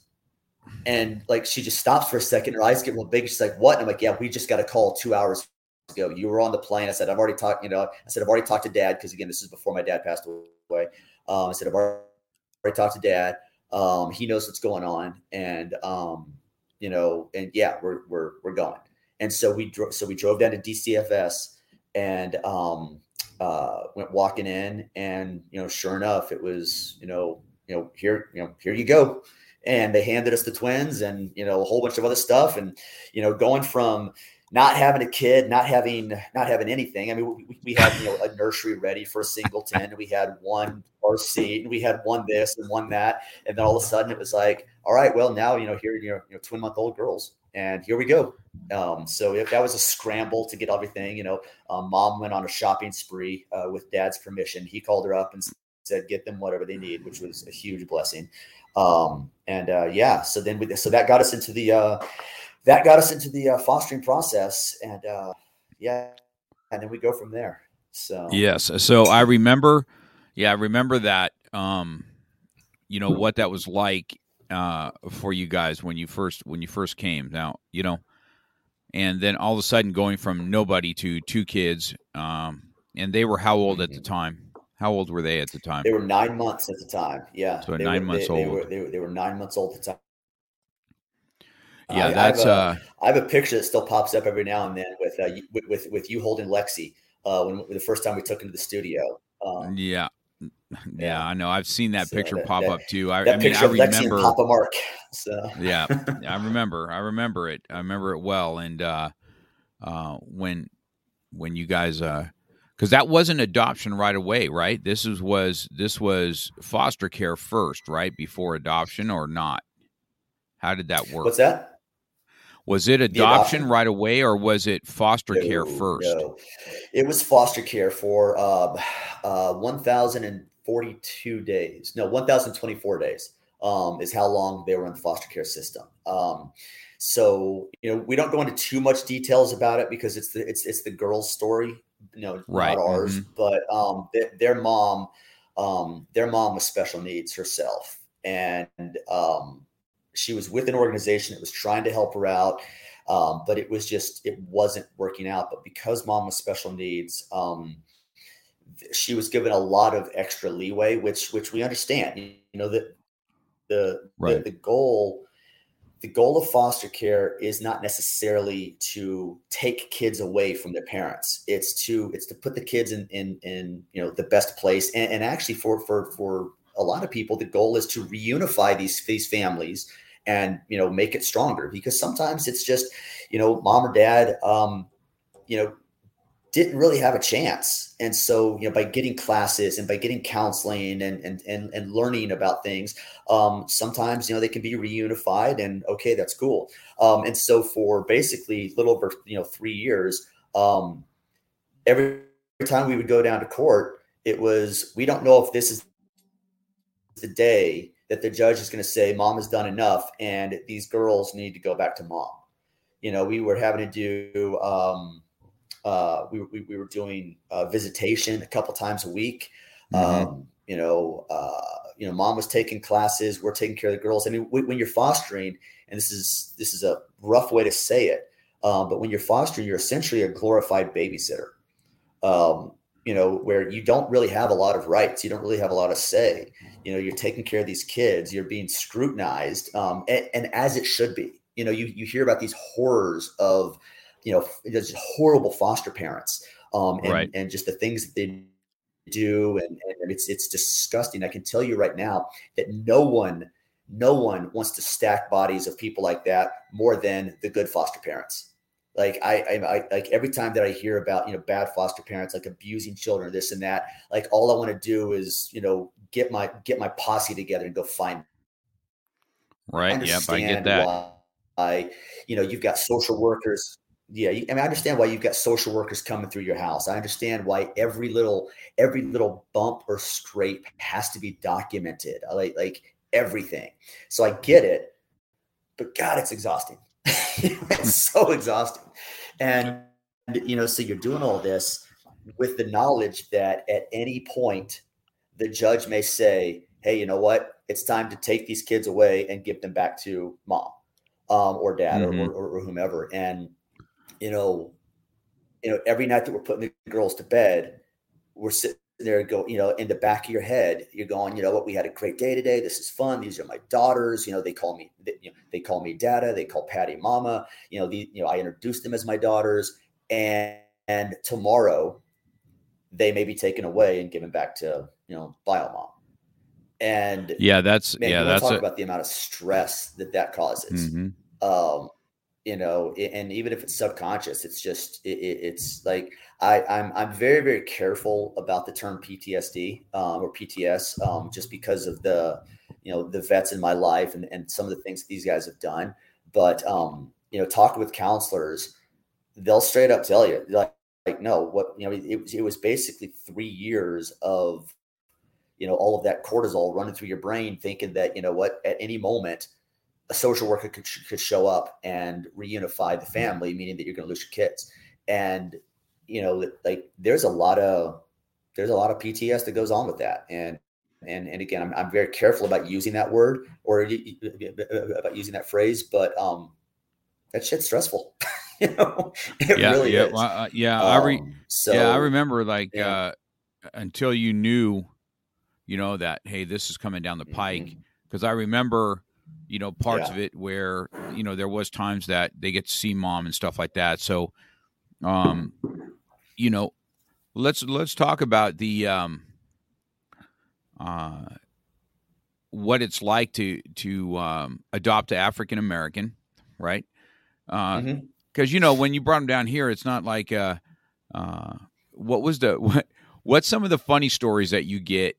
And like she just stops for a second. Her eyes get real big. She's like, what? And I'm like, yeah, we just got to call two hours ago. You were on the plane. I said, I've already talked, you know, I said, I've already talked to dad because again, this is before my dad passed away. Um, I said, I've already talked to dad. Um, he knows what's going on. And, um, you know, and yeah, we're, we're, we're going. And so we drove, so we drove down to DCFS and, um, uh, went walking in and, you know, sure enough, it was, you know, you know, here, you know, here you go. And they handed us the twins and, you know, a whole bunch of other stuff. And, you know, going from, not having a kid, not having not having anything. I mean, we, we had you know a nursery ready for a singleton, and we had one seat, and we had one this and one that, and then all of a sudden it was like, all right, well now you know here you know, you know twin month old girls, and here we go. Um, so it, that was a scramble to get everything. You know, um, mom went on a shopping spree uh, with dad's permission. He called her up and said, "Get them whatever they need," which was a huge blessing. Um, and uh, yeah, so then we, so that got us into the. Uh, that got us into the uh, fostering process, and uh, yeah, and then we go from there. So yes, so I remember, yeah, I remember that. Um, you know what that was like uh, for you guys when you first when you first came. Now you know, and then all of a sudden going from nobody to two kids, um, and they were how old at the mm-hmm. time? How old were they at the time? They were nine months at the time. Yeah, so nine were, months they, old. They were, they were, they were nine months old at the time. Yeah, I, that's. I have, a, uh, I have a picture that still pops up every now and then with uh, with, with, with you holding Lexi uh, when the first time we took into the studio. Um, yeah. yeah. yeah, I know. I've seen that so picture that, pop that, up too. I, that I mean, picture I remember Lexi and Papa Mark. So yeah, I remember. I remember it. I remember it well. And uh, uh, when when you guys uh, because that wasn't adoption right away, right? This is was this was foster care first, right, before adoption or not? How did that work? What's that? Was it adoption, adoption, right away, or was it foster no, care first? No. It was foster care for uh, uh, 1,042 days. No, 1,024 days um, is how long they were in the foster care system. Um, so you know, we don't go into too much details about it because it's the it's it's the girl's story, you know, right. not ours. Mm-hmm. But um, th- their mom, um, their mom was special needs herself, and um, she was with an organization that was trying to help her out, um, but it was just it wasn't working out. But because mom was special needs, um, she was given a lot of extra leeway, which which we understand. You, know that the, right. the the goal the goal of foster care is not necessarily to take kids away from their parents it's to it's to put the kids in in in you know the best place and, and actually for for for a lot of people the goal is to reunify these these families and you know make it stronger because sometimes it's just you know mom or dad um you know didn't really have a chance. And so you know by getting classes and by getting counseling and and and, and learning about things um sometimes you know they can be reunified and okay that's cool. Um and so for basically little over you know three years um every time we would go down to court it was we don't know if this is the day that the judge is going to say mom has done enough and these girls need to go back to mom. You know we were having to do um, uh, we, we, we, were doing uh, visitation a couple times a week. Mm-hmm. um, you know uh, you know mom was taking classes we're taking care of the girls. I mean when you're fostering and this is this is a rough way to say it um, but when you're fostering you're essentially a glorified babysitter. Um, you know, where you don't really have a lot of rights, you don't really have a lot of say. You know, you're taking care of these kids, you're being scrutinized, um, and, and as it should be. You know, you you hear about these horrors of, you know, just horrible foster parents. um, and, Right. and just the things that they do, and, and it's it's disgusting. I can tell you right now that no one, no one wants to stack bodies of people like that more than the good foster parents. Like I, I, I like every time that I hear about you know bad foster parents like abusing children, this and that, like all I want to do is you know get my get my posse together and go find Right. Yep. I get that. Why, you know, you've got social workers. Yeah, you- I mean, I understand why you've got social workers coming through your house. I understand why every little every little bump or scrape has to be documented. I like like everything. So I get it, but God, it's exhausting. it's so exhausting, and you know, so you're doing all this with the knowledge that at any point the judge may say, "Hey, you know what? It's time to take these kids away and give them back to mom um, or dad Mhm. or, or, or whomever." And you know, you know, every night that we're putting the girls to bed, we're sitting there and go, you know, in the back of your head, you're going, you know what? We had a great day today. This is fun. These are my daughters. You know, they call me, they, you know, they call me Dada. They call Patti Mama. You know, the, you know, I introduced them as my daughters, and and tomorrow they may be taken away and given back to you know bio mom. And Yeah. That's man, yeah. That's talk a, about the amount of stress that that causes mhm. um you know and even if it's subconscious it's just it, it- it's like i i'm i'm very very careful about the term ptsd um, or pts um, just because of the you know the vets in my life and, and some of the things that these guys have done but um you know talking with counselors they'll straight up tell you like like no what you know it was it was basically three years of you know all of that cortisol running through your brain thinking that you know what at any moment a social worker could, could show up and reunify the family, meaning that you're going to lose your kids. And, you know, like there's a lot of, there's a lot of PTS that goes on with that. And, and, and again, I'm, I'm very careful about using that word or about using that phrase, but, um, that shit's stressful. you know, it Yeah. really yeah. is. well, uh, yeah. I re- Um, so yeah. I remember like yeah. uh, until you knew, you know, that hey, this is coming down the pike. Because I remember, you know, parts Yeah. of it where you know there was times that they get to see mom and stuff like that. So, um, you know, let's let's talk about the um, uh, what it's like to to um, adopt an African American, right? Because Mhm. you know when you brought them down here, it's not like uh, uh, what was the what what's some of the funny stories that you get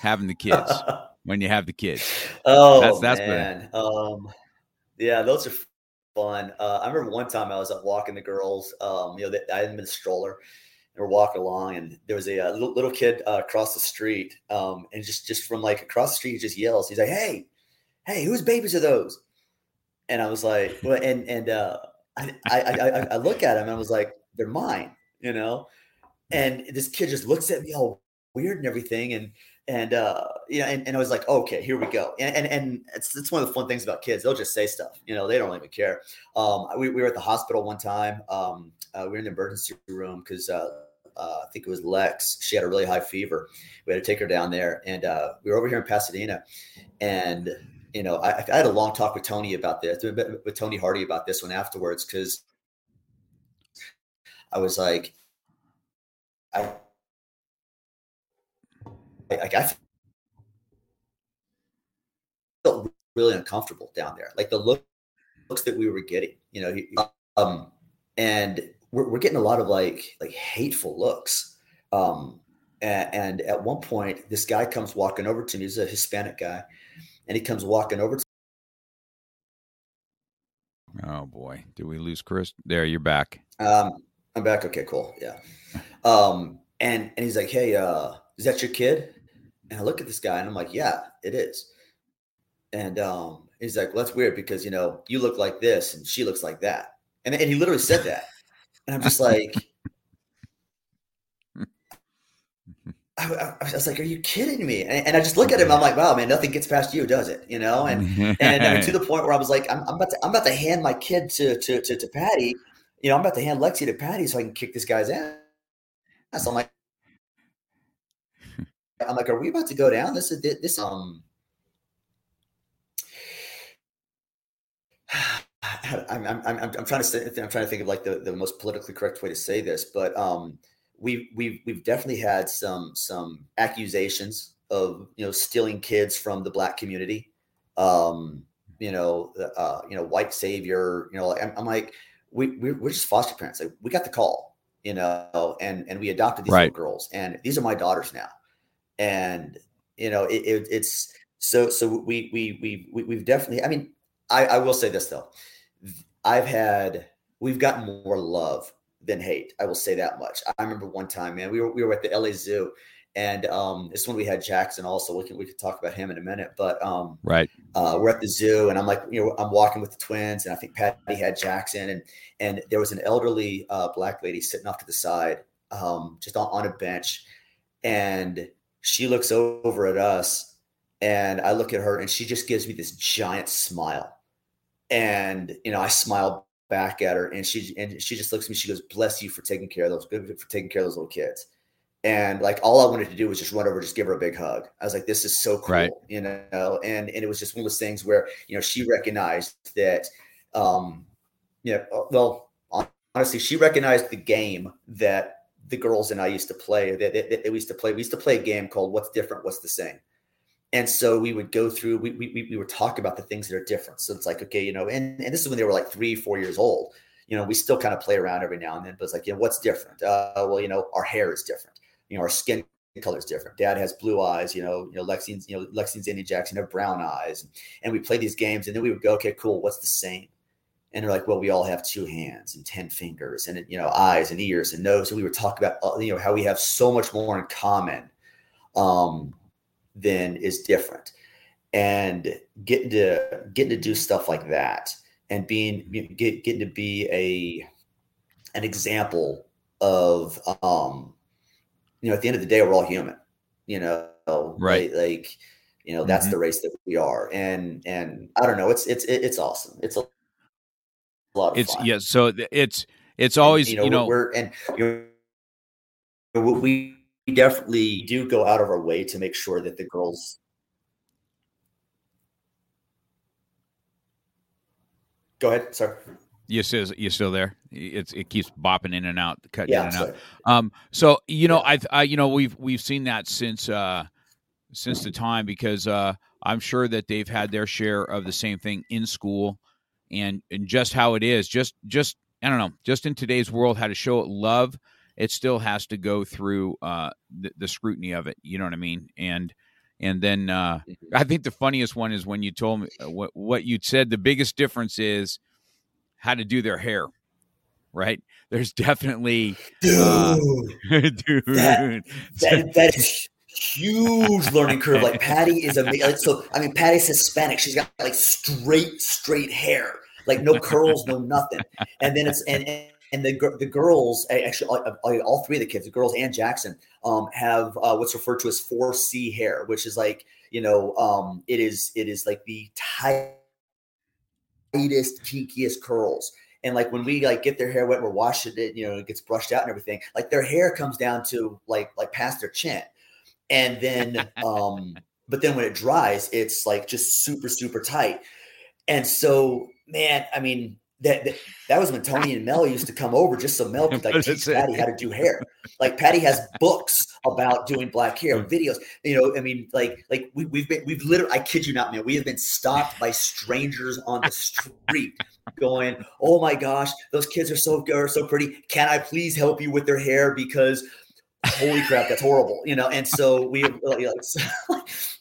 having the kids when you have the kids. Oh That's- that's man, um, yeah, those are fun. Uh, I remember one time I was up walking the girls. Um, you know, that I had them in a stroller, and we're walking along, and there was a, uh little, little kid uh, across the street, um, and just just from like across the street, he just yells. He's like, "Hey, hey, whose babies are those?" And I was like, well, and and uh, I I I- I look at him and I was like, "They're mine," you know. And this kid just looks at me all weird and everything, and and uh yeah and, and i was like okay here we go and and, and it's, it's one of the fun things about kids they'll just say stuff you know they don't even care um we, we were at the hospital one time um uh, we were in the emergency room because uh, uh, I think it was Lex. She had a really high fever. We had to take her down there, and uh, we were over here in Pasadena. And you know, I, I had a long talk with Tony about this, with Tony Hardy about this one afterwards, because I was like, I, like I felt really uncomfortable down there. Like the look, looks that we were getting, you know, um, and we're, we're getting a lot of like like hateful looks. Um, and, and at one point, this guy comes walking over to me. He's a Hispanic guy, and he comes walking over to Oh boy, did we lose Chris? There, you're back. Um, I'm back. Okay, cool. Yeah. Um, and and he's like, "Hey, uh, is that your kid?" And I look at this guy, and I'm like, "Yeah, it is." And um, he's like, "Well, that's weird because you know you look like this, and she looks like that." And and he literally said that, and I'm just like, I, I, was like, "Are you kidding me?" And, and I just look at him. I'm like, "Wow, man, nothing gets past you, does it?" You know, and and I mean, to the point where I was like, I'm, I'm, about to, I'm about to hand my kid to, to, to, to Patti. You know, I'm about to hand Lexi to Patti so I can kick this guy's ass. I'm like, I'm like, are we about to go down? This is this, um, I'm, I'm, I'm, I'm trying to say, I'm trying to think of like the, the most politically correct way to say this, but, um, we we've we've definitely had some some accusations of you know stealing kids from the black community. Um, you know, uh, you know, white savior. You know, I'm, I'm like, we we're just foster parents. Like, we got the call, you know, and and we adopted these right. girls, and these are my daughters now, and you know, it, it, it's so so we we we we've definitely. I mean, I I will say this though, I've had we've gotten more love than hate. I will say that much. I remember one time, man, we were we were at the LA Zoo and um, this one we had Jackson also. We can we could talk about him in a minute, but um, right, uh, we're at the zoo, and I'm like, you know, I'm walking with the twins, and I think Patti had Jackson, and and there was an elderly uh, black lady sitting off to the side, um, just on, on a bench, and she looks over at us, and I look at her, and she just gives me this giant smile, and you know, I smile back at her, and she and she just looks at me. She goes, "Bless you for taking care of those, for taking care of those little kids." and like all I wanted to do was just run over, just give her a big hug. I was like, "This is so cool," right. you know. And and it was just one of those things where you know she recognized that, um, you know, well, honestly, she recognized the game that the girls and I used to play. That, that we used to play. We used to play a game called "What's Different, What's the Same." And so we would go through. We we we would talk about the things that are different. So it's like, okay, you know, and and this is when they were like three, four years old. You know, we still kind of play around every now and then, but it's like, you know, what's different? Uh, well, you know, our hair is different you know, our skin color is different. Dad has blue eyes, you know, you know, Lexine's, you know, Lexi and Zandy Jackson have brown eyes. And we play these games and then we would go, okay, cool. What's the same? And they're like, well, we all have two hands and 10 fingers and, you know, eyes and ears and nose. And we were talking about, uh, you know, how we have so much more in common um, than is different. And getting to, getting to do stuff like that and being, get, getting to be a, an example of, um, you know, at the end of the day, we're all human, you know, right. Like, like you know, that's mm-hmm. the race that we are. And, and I don't know, it's, it's, it's awesome. It's a lot of it's, fun. yeah. So it's, it's always, and, you know, you know, we're, and you know, we definitely do go out of our way to make sure that the girls, go ahead. Sorry. You still you still there? It's it keeps bopping in and out, cutting yeah, in and out. Um, so you know, yeah. I, I you know we've we've seen that since uh since the time because uh I'm sure that they've had their share of the same thing in school, and and just how it is, just just I don't know, just in today's world, how to show it love, it still has to go through uh the, the scrutiny of it. You know what I mean? And and then uh, mm-hmm. I think the funniest one is when you told me uh, what what you said. The biggest difference is how to do their hair. Right? There's definitely dude, uh, dude. That, that, that is huge learning curve. Like Patti is amazing. so I mean, Patti's Hispanic. She's got like straight, straight hair, like no curls, no nothing. And then it's and and the the girls actually all, all, three of the kids, the girls and Jackson, um, have uh, what's referred to as four C hair, which is like you know um, it is it is like the tightest, kinkiest curls. And like when we like get their hair wet, we're washing it, you know, it gets brushed out and everything. Like their hair comes down to like like past their chin. And then um, but then when it dries, it's like just super, super tight. And so, man, I mean, that, that, that was when Tony and Mel used to come over just so Mel could like teach Patti how to do hair. Like Patti has books about doing black hair, hmm. videos. You know, I mean, like like we, we've been we've literally I kid you not, man, we have been stopped by strangers on the street going, "Oh my gosh, those kids are so are so pretty. Can I please help you with their hair because holy crap, that's horrible, you know. And so we like,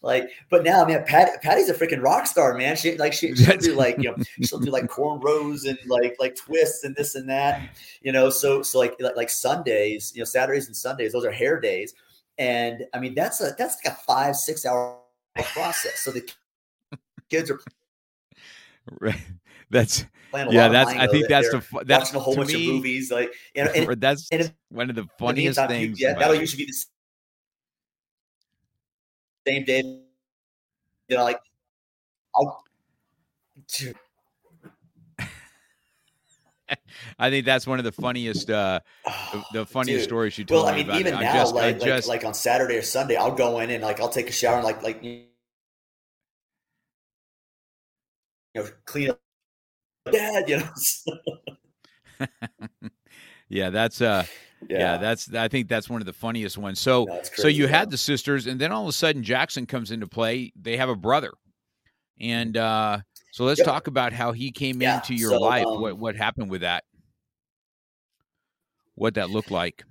like, but now, man, Pat, Patti's a freaking rock star, man. She like she, she'll do like you know she'll do like cornrows and like like twists and this and that, you know. So so like like Sundays, you know, Saturdays and Sundays, those are hair days, and I mean that's a that's like a five six hour process. So the kids are right. That's yeah. That's I think that's the that's watching a whole bunch me, of movies. Like and, and that's and one of the funniest things. Yeah, that'll usually be the same day. You know, like I'll. I think that's one of the funniest, uh, the, the funniest Dude. stories you told well, me. Well, I mean, even now, just, like, just, like, like on Saturday or Sunday, I'll go in and like I'll take a shower and like like you know clean up dad, you know. yeah, that's uh, yeah. yeah. that's I think that's one of the funniest ones. So, no, so you had the sisters, and then all of a sudden Jackson comes into play. They have a brother, and uh, so let's yep. talk about how he came yeah, into your so, life. Um, what what happened with that? What that looked like?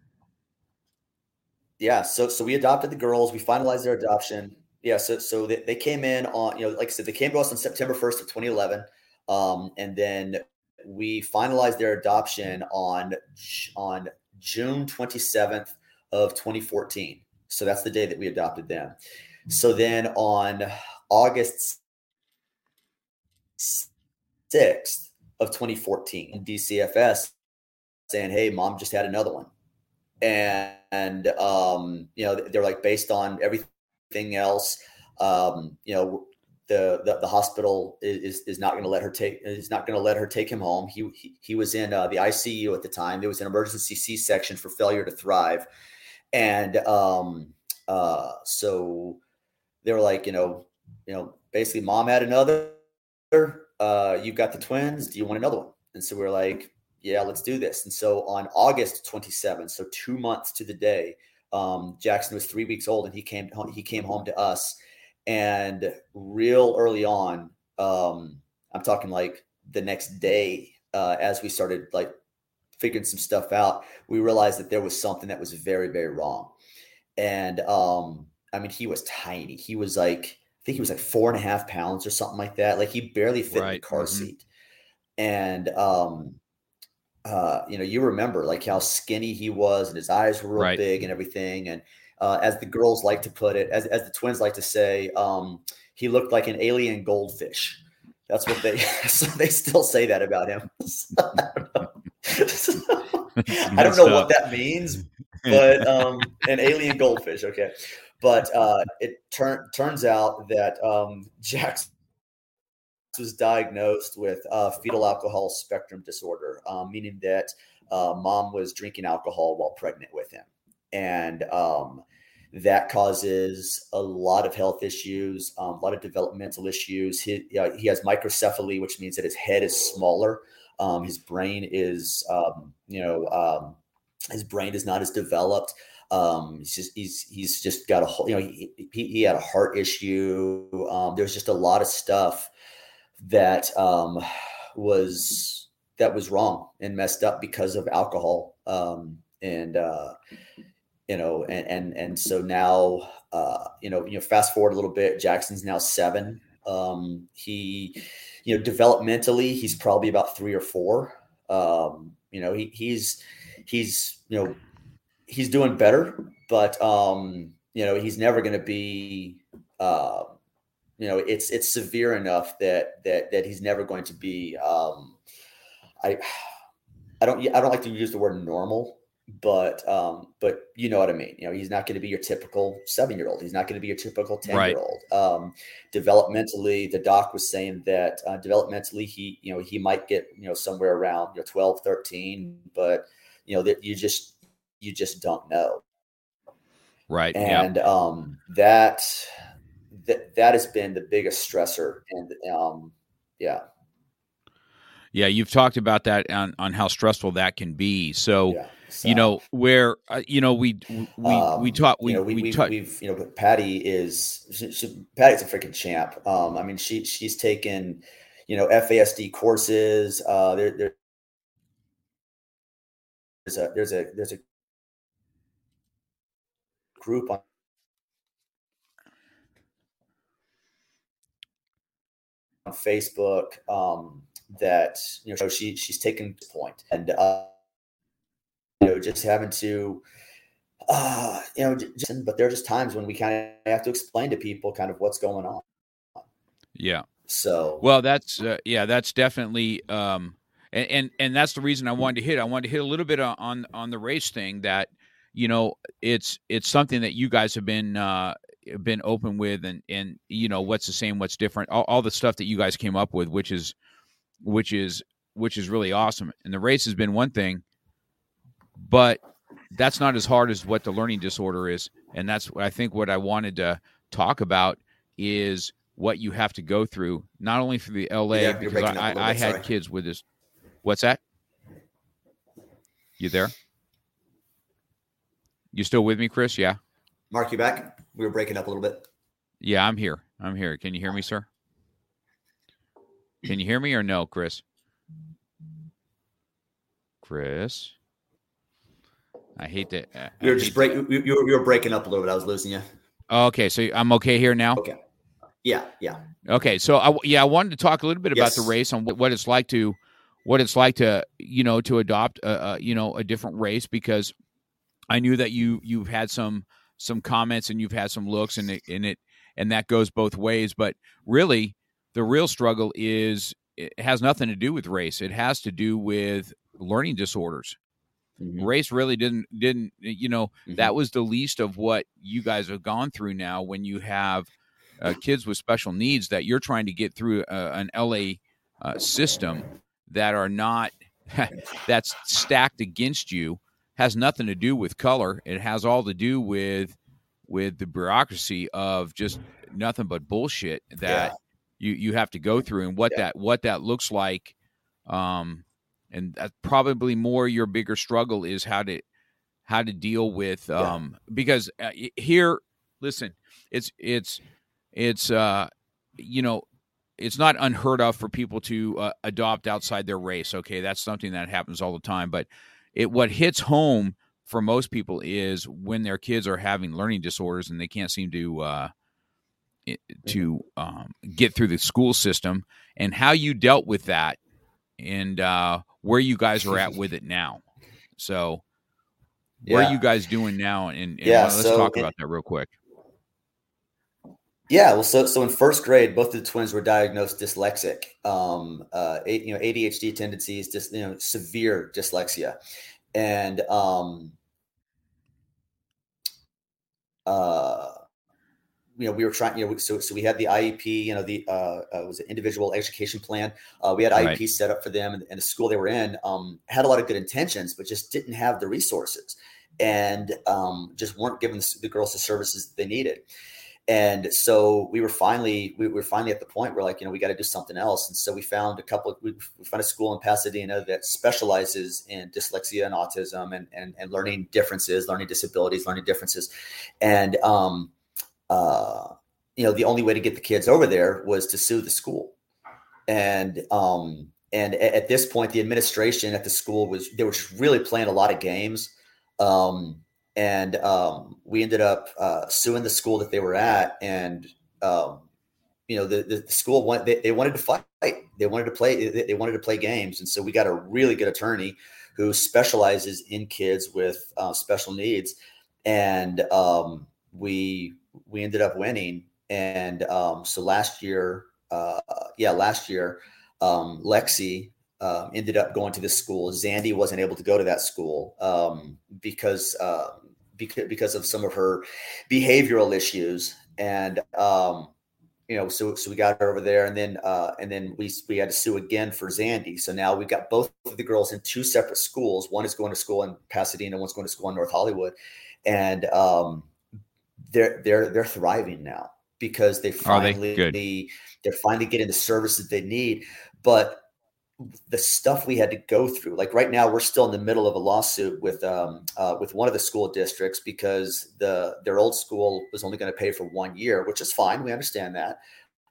Yeah, so so we adopted the girls. We finalized their adoption. Yeah, so so they, they came in on you know like I said they came to us on September first of 2011, um, and then we finalized their adoption on on June 27th of 2014. So that's the day that we adopted them. So then on August 6th of 2014, DCFS saying, "Hey, mom just had another one." and, and um, you know they're like based on everything else. Um, you know the, the, the hospital is is not going to let her take is not going to let her take him home. He he, he was in uh, the ICU at the time. There was an emergency C section for failure to thrive, and um, uh, so they were like, you know, you know, basically, mom had another. Uh, you've got the twins. Do you want another one? And so we are like, yeah, let's do this. And so on August 27th, so two months to the day, um, Jackson was three weeks old and he came he came home to us. And real early on, um, I'm talking like the next day, uh, as we started like figuring some stuff out, we realized that there was something that was very, very wrong. And um, I mean, he was tiny. He was like, I think he was like four and a half pounds or something like that. Like he barely fit right. in the car mm-hmm. seat. And um, uh, you know, you remember like how skinny he was and his eyes were real right. big and everything. And uh, as the girls like to put it, as, as the twins like to say, um, he looked like an alien goldfish. That's what they, so they still say that about him. I don't know, I don't know what that means, but um, an alien goldfish. Okay. But uh, it turn, turns out that um, Jackson was diagnosed with uh, fetal alcohol spectrum disorder, um, meaning that uh, mom was drinking alcohol while pregnant with him. And um, that causes a lot of health issues, um, a lot of developmental issues. He, he has microcephaly, which means that his head is smaller. Um, his brain is, um, you know, um, his brain is not as developed. Um, he's just he's he's just got a whole, you know, he, he, he had a heart issue. Um, there's just a lot of stuff that was that was wrong and messed up because of alcohol. And uh, you know, and and and so now, uh, you know, you know, fast forward a little bit. Jackson's now seven. Um, he, you know, developmentally, he's probably about three or four. Um, you know, he, he's he's you know he's doing better, but um, you know, he's never going to be. Uh, you know it's it's severe enough that that that he's never going to be um i i don't i don't like to use the word normal but um but you know what i mean you know he's not going to be your typical seven year old he's not going to be your typical 10 year old um developmentally the doc was saying that uh, developmentally he you know he might get you know somewhere around you know 12 13 but you know that you just you just don't know. Right and um that that that has been the biggest stressor and um yeah. Yeah you've talked about that on on how stressful that can be. So, yeah, so you know where uh, you know we we um, we taught we you know, we, we, we have you know patti is she, she, patti's a freaking champ. Um i mean she she's taken you know fasd courses uh there, there's a there's a there's a group on on Facebook um, that you know so she she's taken this point. And uh, you know just having to uh, you know just, but there are just times when we kind of have to explain to people kind of what's going on. Yeah. So well, that's uh, yeah, that's definitely. Um, and, and and that's the reason I wanted to hit. I wanted to hit a little bit on on the race thing that you know it's it's something that you guys have been uh, been open with and and you know what's the same what's different all, all the stuff that you guys came up with which is which is which is really awesome and the race has been one thing but that's not as hard as what the learning disorder is and that's what i think what i wanted to talk about is what you have to go through not only for the la yeah, because i, I, I had kids with this what's that You there? You still with me, Chris? Yeah. Mark, you back? We were breaking up a little bit. Yeah, I'm here. I'm here. Can you hear me, sir? Can you hear me or no, Chris? Chris, I hate that. Uh, you're just break. You, you, were, you were breaking up a little bit. I was losing you. Okay, so I'm okay here now. Okay. Yeah. Yeah. Okay. So I yeah I wanted to talk a little bit about the race on what, what it's like to what it's like to you know to adopt a, a, you know a different race because I knew that you you've had some some comments and you've had some looks and it, and it and that goes both ways but really the real struggle is it has nothing to do with race it has to do with learning disorders mm-hmm. race really didn't didn't you know mm-hmm. that was the least of what you guys have gone through now when you have uh, kids with special needs that you're trying to get through uh, an LA uh, system that are not that's stacked against you has nothing to do with color. It has all to do with with the bureaucracy of just nothing but bullshit that yeah. you you have to go through and what yeah. that what that looks like. Um, and that's probably more your bigger struggle is how to how to deal with um yeah. because uh, here listen it's it's it's uh you know it's not unheard of for people to uh, adopt outside their race okay that's something that happens all the time but it what hits home for most people is when their kids are having learning disorders and they can't seem to uh, to um, get through the school system and how you dealt with that and uh, where you guys are at with it now. So, where yeah. are you guys doing now? And, and yeah, let's so talk about that real quick. Yeah, well, so so in first grade, both of the twins were diagnosed dyslexic, um, uh, you know, ADHD tendencies, just you know, severe dyslexia, and um, uh, you know, we were trying, you know, so so we had the IEP, you know, the uh, uh was an individual education plan. Uh, we had IEP right. set up for them, and, and, the school they were in um, had a lot of good intentions, but just didn't have the resources, and um, just weren't giving the, the girls the services they needed and so we were finally we were finally at the point where like you know we got to do something else and so we found a couple of, we, found a school in pasadena that specializes in dyslexia and autism and and, and learning differences learning disabilities learning differences and um uh you know the only way to get the kids over there was to sue the school. And um and at this point the administration at the school was they were just really playing a lot of games. Um and um, we ended up uh, suing the school that they were at and um, you know the, the school want, they, they, wanted to fight. They wanted to play they wanted to play games. And so we got a really good attorney who specializes in kids with uh, special needs. And um, we we ended up winning. And um, so last year uh, yeah last year um, lexi um, ended up going to this school. Zandy wasn't able to go to that school um, because uh, because because of some of her behavioral issues. And um you know so so we got her over there. And then uh and then we we had to sue again for Zandy so now we've got both of the girls in two separate schools. One is going to school in Pasadena one's going to school in North Hollywood. And um they're they're they're thriving now because they finally they they're finally getting the services they need but the stuff we had to go through. Like right now, we're still in the middle of a lawsuit with um, uh, with one of the school districts because the their old school was only going to pay for one year, which is fine. We understand that.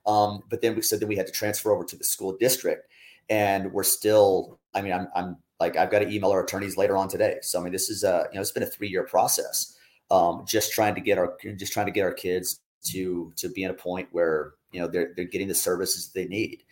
Um, but then we said that we had to transfer over to the school district, and we're still. I mean, I'm, I'm like I've got to email our attorneys later on today. So I mean, this is a you know it's been a three year process, um, just trying to get our just trying to get our kids to to be in a point where you know they're they're getting the services they need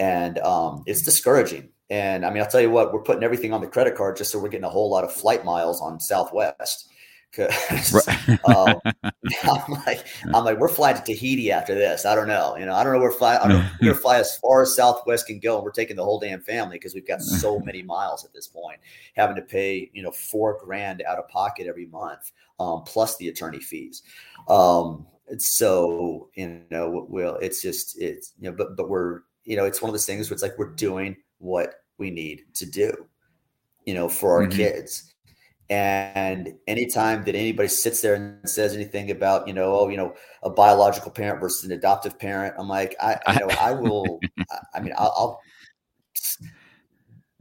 and um, it's discouraging. And I mean, I'll tell you what, we're putting everything on the credit card just so we're getting a whole lot of flight miles on Southwest. Cause um, I'm like, I'm like, we're flying to Tahiti after this. I don't know, you know, I don't know where fly. I don't we're gonna fly as far as Southwest can go, and we're taking the whole damn family because we've got so many miles at this point, having to pay, you know, four grand out of pocket every month, um, plus the attorney fees. Um, so you know, well, it's just it's you know, but but we're you know, it's one of those things where it's like we're doing what we need to do, you know, for our mm-hmm. kids. And anytime that anybody sits there and says anything about, you know, oh, you know, a biological parent versus an adoptive parent, I'm like, I, you know, I will, I mean, I'll, I'll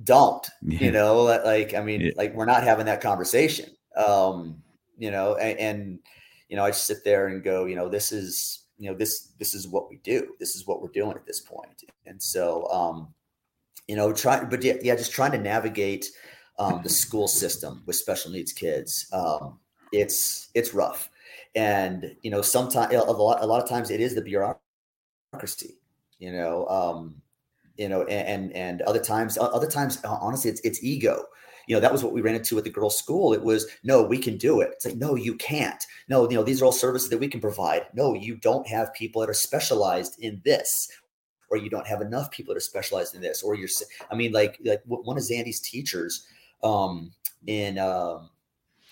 don't yeah. you know like i mean yeah. like we're not having that conversation um you know and, and you know i just sit there and go you know this is you know this this is what we do this is what we're doing at this point and so um you know trying, but yeah, yeah just trying to navigate um, the school system with special needs kids um it's it's rough and you know sometimes a lot a lot of times it is the bureaucracy you know um you know, and and other times, other times, honestly, it's it's ego. You know, that was what we ran into at the girls' school. It was no, we can do it. It's like no, you can't. No, you know, these are all services that we can provide. No, you don't have people that are specialized in this, or you don't have enough people that are specialized in this, or you're. I mean, like like one of Zandy's teachers um, in. Um,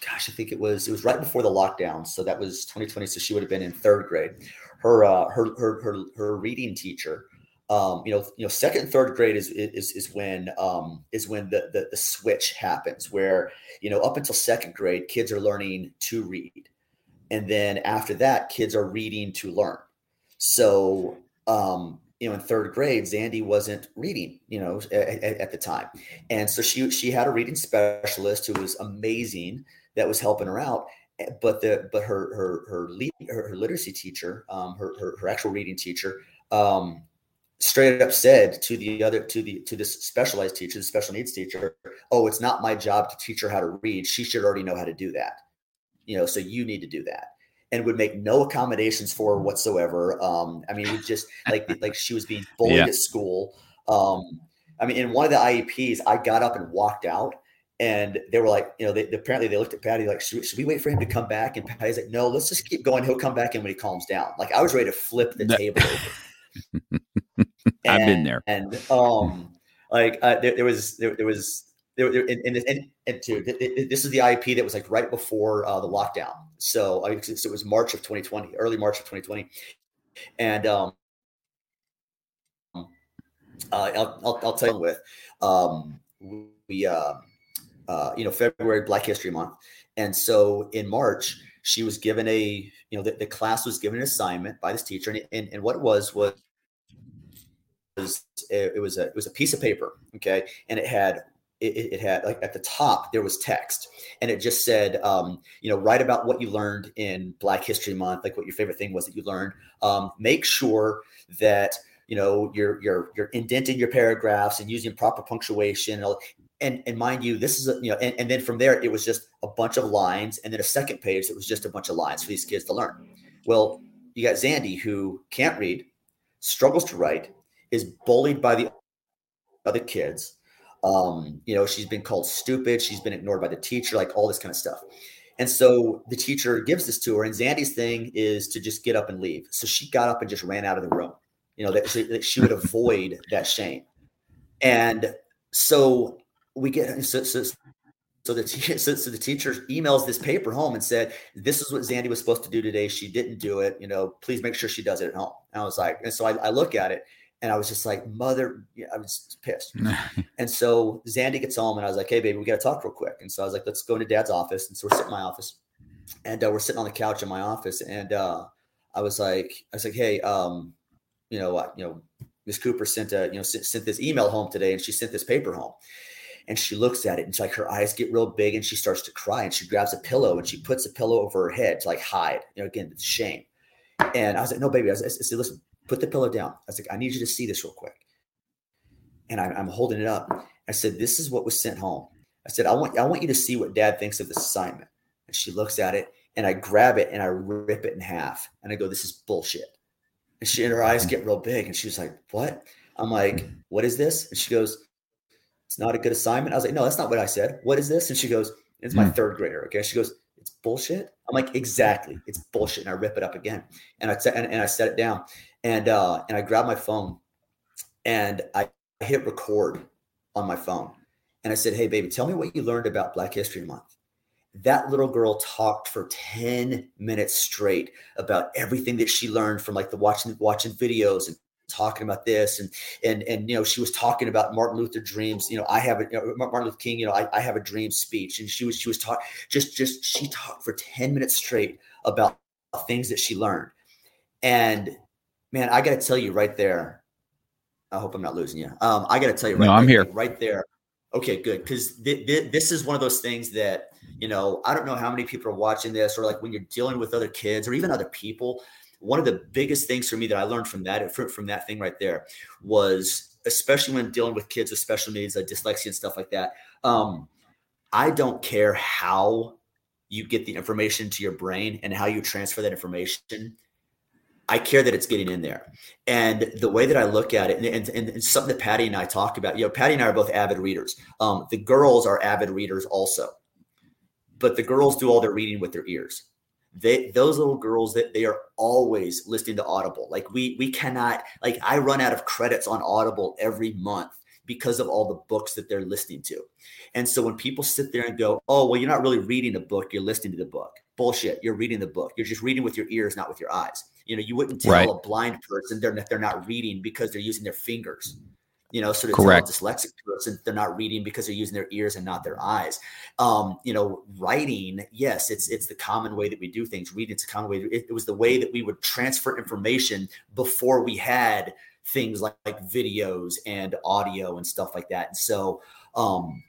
gosh, I think it was it was right before the lockdown. So that was 2020. So she would have been in third grade. Her uh, her her her her reading teacher um, you know, you know, second and third grade is is is when um, is when the, the the switch happens, where you know, up until second grade, kids are learning to read, and then after that, kids are reading to learn. So, um, you know, in third grade, Zandy wasn't reading, you know, at, at the time, and so she she had a reading specialist who was amazing that was helping her out, but the but her her her lead, her, her literacy teacher, um, her, her her actual reading teacher, um, straight up said to the other to the to this specialized teacher the special needs teacher oh it's not my job to teach her how to read. She should already know how to do that. You know so you need to do that and would make no accommodations for her whatsoever um i mean we just like like she was being bullied yeah. at school um i mean in one of the ieps i got up and walked out and they were like, you know, they, apparently they looked at Patti like, should, should, we wait for him to come back? And Patti's like, no, let's just keep going. He'll come back in when he calms down. Like I was ready to flip the table over. I've been there. And um, like uh, there, there, was there, there was and, and, and, too, this is the IEP that was like right before uh, the lockdown. So, uh, so it was March of 2020, early March of 2020, and um, uh, I'll, I'll, I'll tell you with um, we uh, uh, you know February Black History Month, and so in March she was given a you know the, the class was given an assignment by this teacher, and, and, and what it was was was it was a it was a piece of paper, okay, and it had it, it, had like at the top there was text and it just said um, you know write about what you learned in black history month like what your favorite thing was that you learned um, make sure that you know you're you're you're indenting your paragraphs and using proper punctuation and and mind you this is a, you know and, and then from there it was just a bunch of lines and then a second page that was just a bunch of lines for these kids to learn well you got zandy who can't read struggles to write is bullied by the other kids. Um, you know, she's been called stupid. She's been ignored by the teacher, like all this kind of stuff. And so the teacher gives this to her, and Zandy's thing is to just get up and leave. So she got up and just ran out of the room, you know, that, so that she would avoid that shame. And so we get so, so, so the so, so the teacher emails this paper home and said, "This is what Zandy was supposed to do today. She didn't do it. You know, please make sure she does it at home." And I was like, and so I, I look at it, and I was just like, mother, I was pissed. and so Zandy gets home and I was like, hey, baby, we got to talk real quick. And so I was like, let's go into dad's office. And so we're sitting in my office and uh, we're sitting on the couch in my office. And uh, I was like, I was like, hey, um, you know what, you know, Miss Cooper sent a, you know, sent, sent this email home today and she sent this paper home. And she looks at it and it's like her eyes get real big and she starts to cry and she grabs a pillow and she puts a pillow over her head to like hide, you know, again, it's shame. And I was like, no, baby. I, was, I said, listen, put the pillow down. I was like, I need you to see this real quick. And I, am holding it up. I said, this is what was sent home. I said, I want, I want you to see what dad thinks of this assignment. And she looks at it and I grab it and I rip it in half. And I go, this is bullshit. And she, and her eyes get real big. And she's like, what? I'm like, what is this? And she goes, it's not a good assignment. I was like, no, that's not what I said. What is this? And she goes, it's my hmm. third grader. Okay. She goes, it's bullshit. I'm like, exactly. It's bullshit. And I rip it up again. And I, and, and I set it down and uh, and I grabbed my phone and I hit record on my phone and I said, "Hey, baby, tell me what you learned about Black History Month." That little girl talked for ten minutes straight about everything that she learned from like the watching watching videos and talking about this and and and you know she was talking about Martin Luther dreams you know I have a you know, Martin Luther King you know I, I have a dream speech and she was she was taught just just she talked for 10 minutes straight about things that she learned and man, I got to tell you right there. I hope I'm not losing you. Um, I got to tell you right. No, I'm right, here. Right there. Okay, good. Because th- th- this is one of those things that, you know, I don't know how many people are watching this or like when you're dealing with other kids or even other people. One of the biggest things for me that I learned from that, from that thing right there was, especially when dealing with kids with special needs, like dyslexia and stuff like that. Um, I don't care how you get the information to your brain and how you transfer that information. I care that it's getting in there. And the way that I look at it, and, and, and, something that Patti and I talk about, you know, Patti and I are both avid readers. Um, the girls are avid readers also, but the girls do all their reading with their ears. They, those little girls that they are always listening to Audible. Like we, we cannot, like I run out of credits on Audible every month because of all the books that they're listening to. And so when people sit there and go, oh, well, you're not really reading a book, you're listening to the book. Bullshit. You're reading the book. You're just reading with your ears, not with your eyes. You know, you wouldn't tell right. a blind person they're they're not reading because they're using their fingers. You know, so to Correct. tell a dyslexic person they're not reading because they're using their ears and not their eyes. Um, you know, writing, yes, it's it's the common way that we do things. Reading, it's a common way. It, it was the way that we would transfer information before we had things like, like videos and audio and stuff like that. And so, um,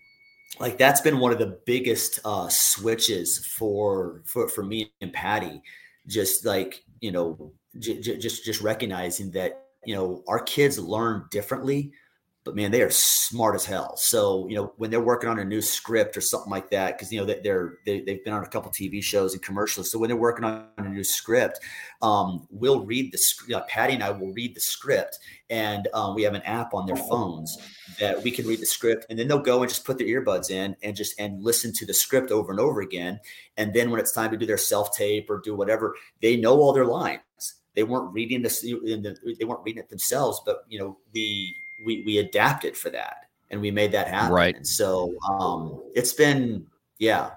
like that's been one of the biggest uh, switches for for for me and Patti. Just like you know, j- j- just just recognizing that you know our kids learn differently but man, they are smart as hell. So you know when they're working on a new script or something like that, because you know they're they, they've been on a couple TV shows and commercials. So when they're working on a new script, um, we'll read the script. You know, Patti and I will read the script, and um, we have an app on their phones that we can read the script, and then they'll go and just put their earbuds in and just and listen to the script over and over again. And then when it's time to do their self tape or do whatever, they know all their lines. They weren't reading this. They weren't reading it themselves, but you know the we we adapted for that and we made that happen. Right. And so um, it's been yeah.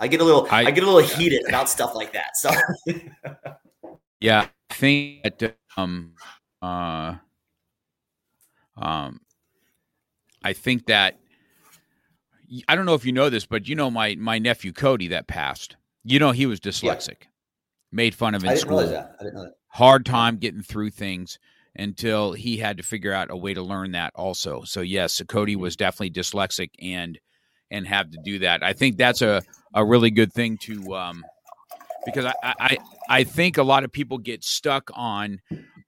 I get a little I, I get a little heated about stuff like that. So yeah, I think that um uh um I think that I don't know if you know this, but you know my my nephew Cody that passed. You know he was dyslexic. Yeah. Made fun of in school. That. I didn't know that. Hard time getting through things until he had to figure out a way to learn that also. So yes, Cody was definitely dyslexic and and have to do that. I think that's a, a really good thing to um, because I, I I think a lot of people get stuck on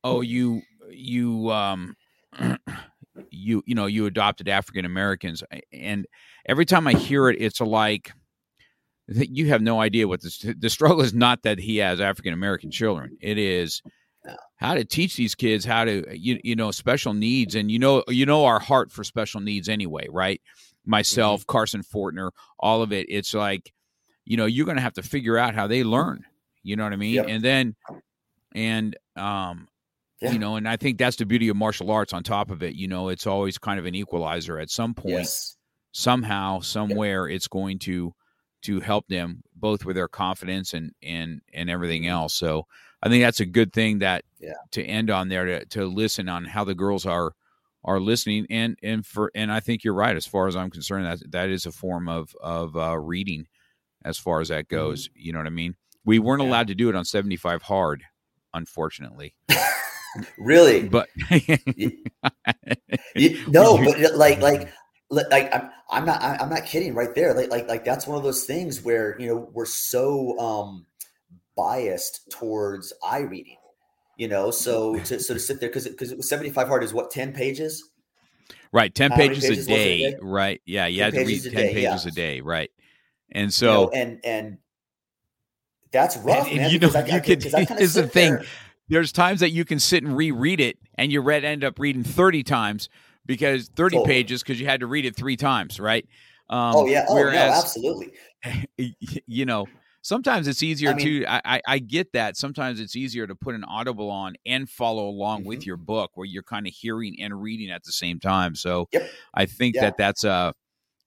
oh you you um you you know you adopted African Americans and every time I hear it it's like you have no idea what this the struggle is not that he has African American children it is how to teach these kids how to you, you know special needs and you know you know our heart for special needs anyway right myself mm-hmm. carson fortner all of it it's like you know you're going to have to figure out how they learn you know what i mean yep. and then and um yeah. you know and i think that's the beauty of martial arts on top of it you know it's always kind of an equalizer at some point yes. somehow somewhere yep. it's going to to help them both with their confidence and and and everything else so I think that's a good thing that yeah. to end on there to, to listen on how the girls are are listening and and for and I think you're right as far as I'm concerned that that is a form of of uh, reading as far as that mm-hmm. goes. Mm-hmm. You know what I mean? We weren't yeah. allowed to do it on 75 hard, unfortunately. really? But you, you, no, but like like like I'm I'm not I'm not kidding right there. Like like like that's one of those things where you know we're so um biased towards eye reading you know so to so to sit there because because it was 75 hard is what 10 pages right 10 pages, pages, a, day, a day, right yeah you had to read 10 day, pages yeah. a day right and so you know, and and that's rough and, man you know I, you I, could is the thing there. there's times that you can sit and reread it and you read end up reading 30 times because 30 totally. pages because you had to read it three times right um, oh yeah oh whereas, no absolutely you know sometimes it's easier I mean, to I, I, get that sometimes it's easier to put an audible on and follow along mm-hmm. with your book where you're kind of hearing and reading at the same time so yep. i think yeah. that that's a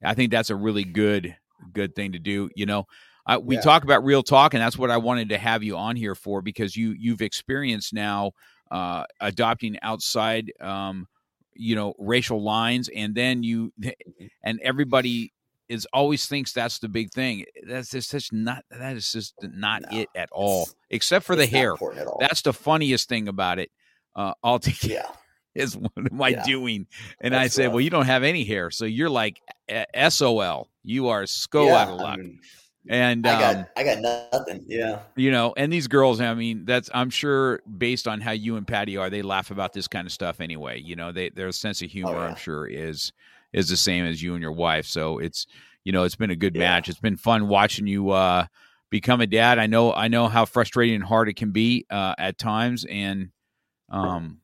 i think that's a really good good thing to do you know uh, we yeah. talk about real talk and that's what i wanted to have you on here for because you you've experienced now uh, adopting outside um, you know racial lines and then you mm-hmm. and everybody is always thinks that's the big thing. That's just such not that is just not no, it at all, except for the hair. That's the funniest thing about it. Uh, altogether. Yeah. is what am I Yeah. doing? And That's I said, rough. well, you don't have any hair, so you're like SOL. You are SCO Yeah, out of I mean, and I got um, I got nothing. Yeah. you know, and these girls, I mean, that's I'm sure based on how you and Patti are, they laugh about this kind of stuff anyway. You know, they their sense of humor, yeah. I'm sure, is is the same as you and your wife. So it's you know, it's been a good Yeah. match. It's been fun watching you uh become a dad. I know I know how frustrating and hard it can be uh at times and um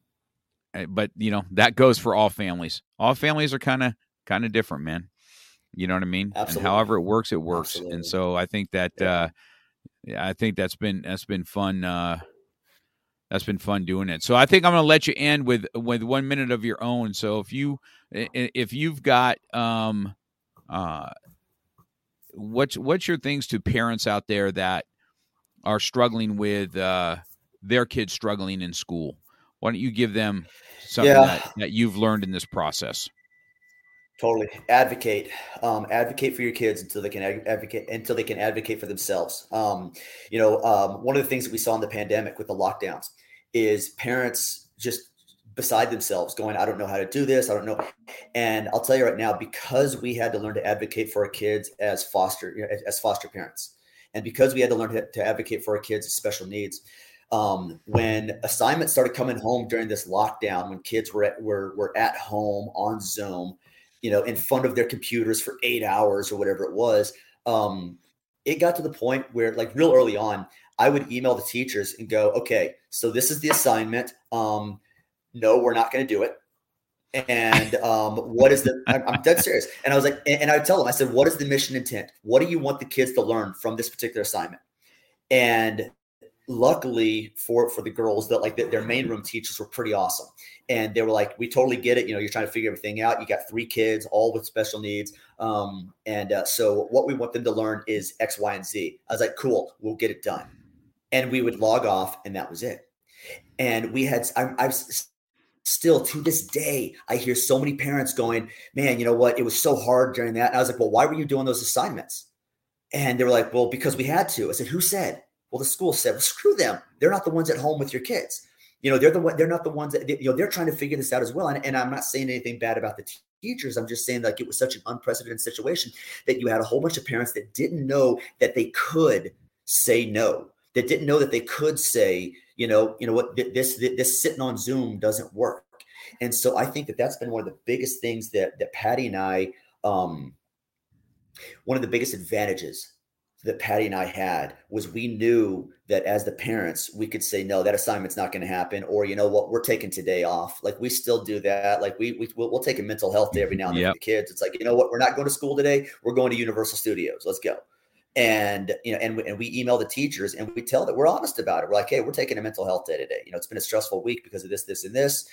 eh, but you know, that goes for all families. All families are kind of kind of different, man. You know what I mean? Absolutely. And however it works, it works. Absolutely. And so I think that Yeah. uh I think that's been that's been fun. Uh, that's been fun doing it. So I think I'm going to let you end with with one minute of your own. So if you if you've got um uh what's what's your things to parents out there that are struggling with uh their kids struggling in school? Why don't you give them something Yeah. that, that you've learned in this process? Totally advocate. Um, advocate for your kids until they can advocate until they can advocate for themselves. Um, you know, um, one of the things that we saw in the pandemic with the lockdowns is parents just beside themselves, going, "I don't know how to do this. I don't know." And I'll tell you right now, because we had to learn to advocate for our kids as foster as foster parents, and because we had to learn to, to advocate for our kids with special needs, um, when assignments started coming home during this lockdown, when kids were at, were were at home on Zoom, you know, in front of their computers for eight hours or whatever it was, um, it got to the point where, like, real early on, I would email the teachers and go, "Okay, so this is the assignment. Um, no, we're not going to do it." And um, what is the? I'm, I'm dead serious. And I was like, and, and I would tell them, I said, "What is the mission intent? What do you want the kids to learn from this particular assignment?" And luckily for for the girls that like that their main room teachers were pretty awesome and they were like we totally get it you know you're trying to figure everything out you got three kids all with special needs um and uh, so what we want them to learn is x y and z i was like cool we'll get it done and we would log off and that was it and we had I, i've still to this day i hear so many parents going man you know what it was so hard during that and i was like well why were you doing those assignments and they were like well because we had to i said who said well, the school said, well, screw them. They're not the ones at home with your kids. You know, they're the they're not the ones that, you know, they're trying to figure this out as well. And, and I'm not saying anything bad about the teachers. I'm just saying like it was such an unprecedented situation that you had a whole bunch of parents that didn't know that they could say no, that didn't know that they could say, you know, you know what, th- this, this sitting on Zoom doesn't work. And so I think that that's been one of the biggest things that, that Patti and I, um, one of the biggest advantages that Patti and I had was we knew that as the parents, we could say, no, that assignment's not going to happen. Or, you know what, we're taking today off. Like we still do that. Like we, we we'll, we'll take a mental health day every now and then Yep. for the kids. It's like, you know what, we're not going to school today. We're going to Universal Studios. Let's go. And, you know, and, we- and we email the teachers and we tell that we're honest about it. We're like, hey, we're taking a mental health day today. You know, it's been a stressful week because of this, this, and this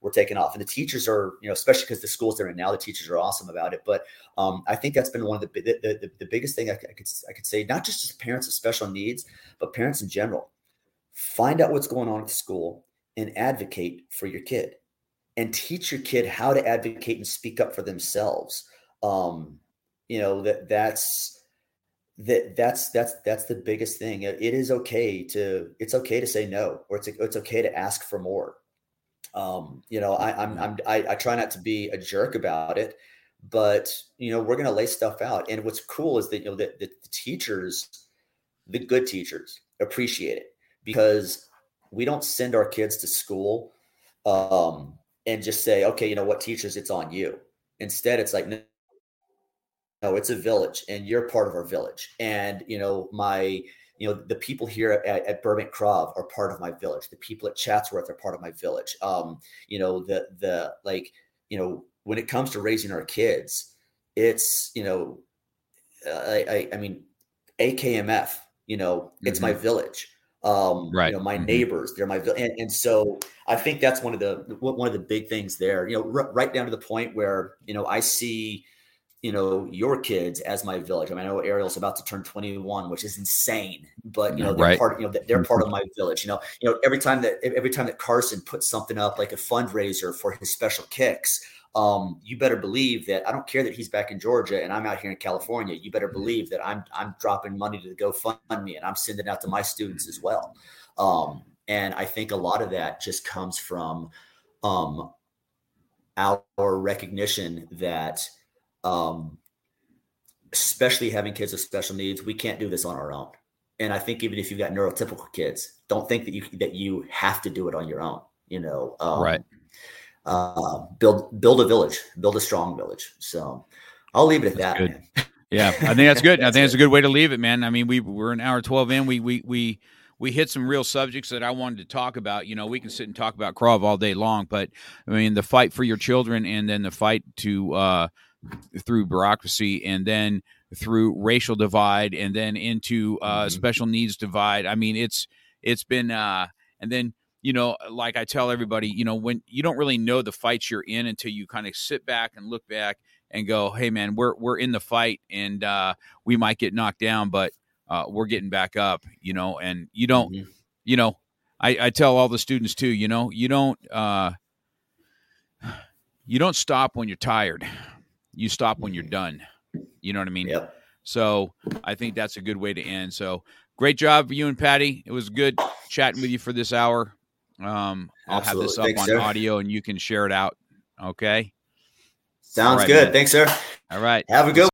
we're taking off. And the teachers are, you know, especially because the schools they're in now, the teachers are awesome about it. But um, I think that's been one of the, the, the, the biggest thing I, I could I could say, not just parents of special needs, but parents in general. Find out what's going on at the school and advocate for your kid, and teach your kid how to advocate and speak up for themselves. Um, you know that that's that that's that's that's the biggest thing. It- is okay to it's okay to say no, or it's it's okay to ask for more. Um you know i i'm, I'm I, I try not to be a jerk about it but you know we're to lay stuff out. And what's cool is that you know that the, the teachers the good teachers appreciate it because we don't send our kids to school um and just say okay you know what teachers it's on you. Instead it's like no, no it's a village and you're part of our village. And you know my you know the people here at, at burbank Krav are part of my village. The people at chatsworth are part of my village. Um you know the the like you know when it comes to raising our kids it's you know i i, I mean akmf you know it's my village. Um Right. you know my Mhm. neighbors they're my village and, and so i think that's one of the one of the big things there. You know r- right down to the point where you know i see you know your kids as my village. I mean, I know Ariel's about to turn 21, which is insane, but you know they're Right. part. You know they're part of my village. You know, you know every time that every time that Carson puts something up like a fundraiser for his special kicks, um, you better believe that I don't care that he's back in Georgia and I'm out here in California. You better believe that I'm I'm dropping money to the GoFundMe and I'm sending out to my students as well. Um, and I think a lot of that just comes from um, our recognition that, um, especially having kids with special needs, we can't do this on our own. And I think even if you've got neurotypical kids, don't think that you that you have to do it on your own. You know, um, right? Uh, build build a village, build a strong village. So I'll leave it at that's that. Yeah, I think that's good. that's I think it's a good way to leave it, man. I mean, we we're an hour twelve in. We we we we hit some real subjects that I wanted to talk about. You know, we can sit and talk about Krav all day long, but I mean, the fight for your children, and then the fight to uh, through bureaucracy, and then through racial divide, and then into uh, mm-hmm. special needs divide. I mean, it's it's been, uh, and then you know, like I tell everybody, you know, when you don't really know the fights you're in until you kind of sit back and look back and go, "Hey, man, we're we're in the fight, and uh, we might get knocked down, but uh, we're getting back up, you know, and you don't, mm-hmm. you know, I, I tell all the students too, you know, you don't, uh, you don't stop when you're tired. You stop when you're done. You know what I mean? Yep. So I think that's a good way to end. So great job for you and Patti. It was good chatting with you for this hour. Um, I'll Absolutely. have this up Thanks, on sir. audio and you can share it out. Okay. Sounds right, good. Man. Thanks, sir. All right. Have a good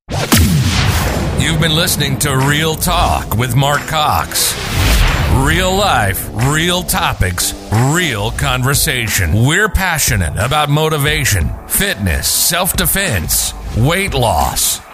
You've been listening to Real Talk with Mark Cox. Real life, real topics, real conversation. We're passionate about motivation, fitness, self defense, weight loss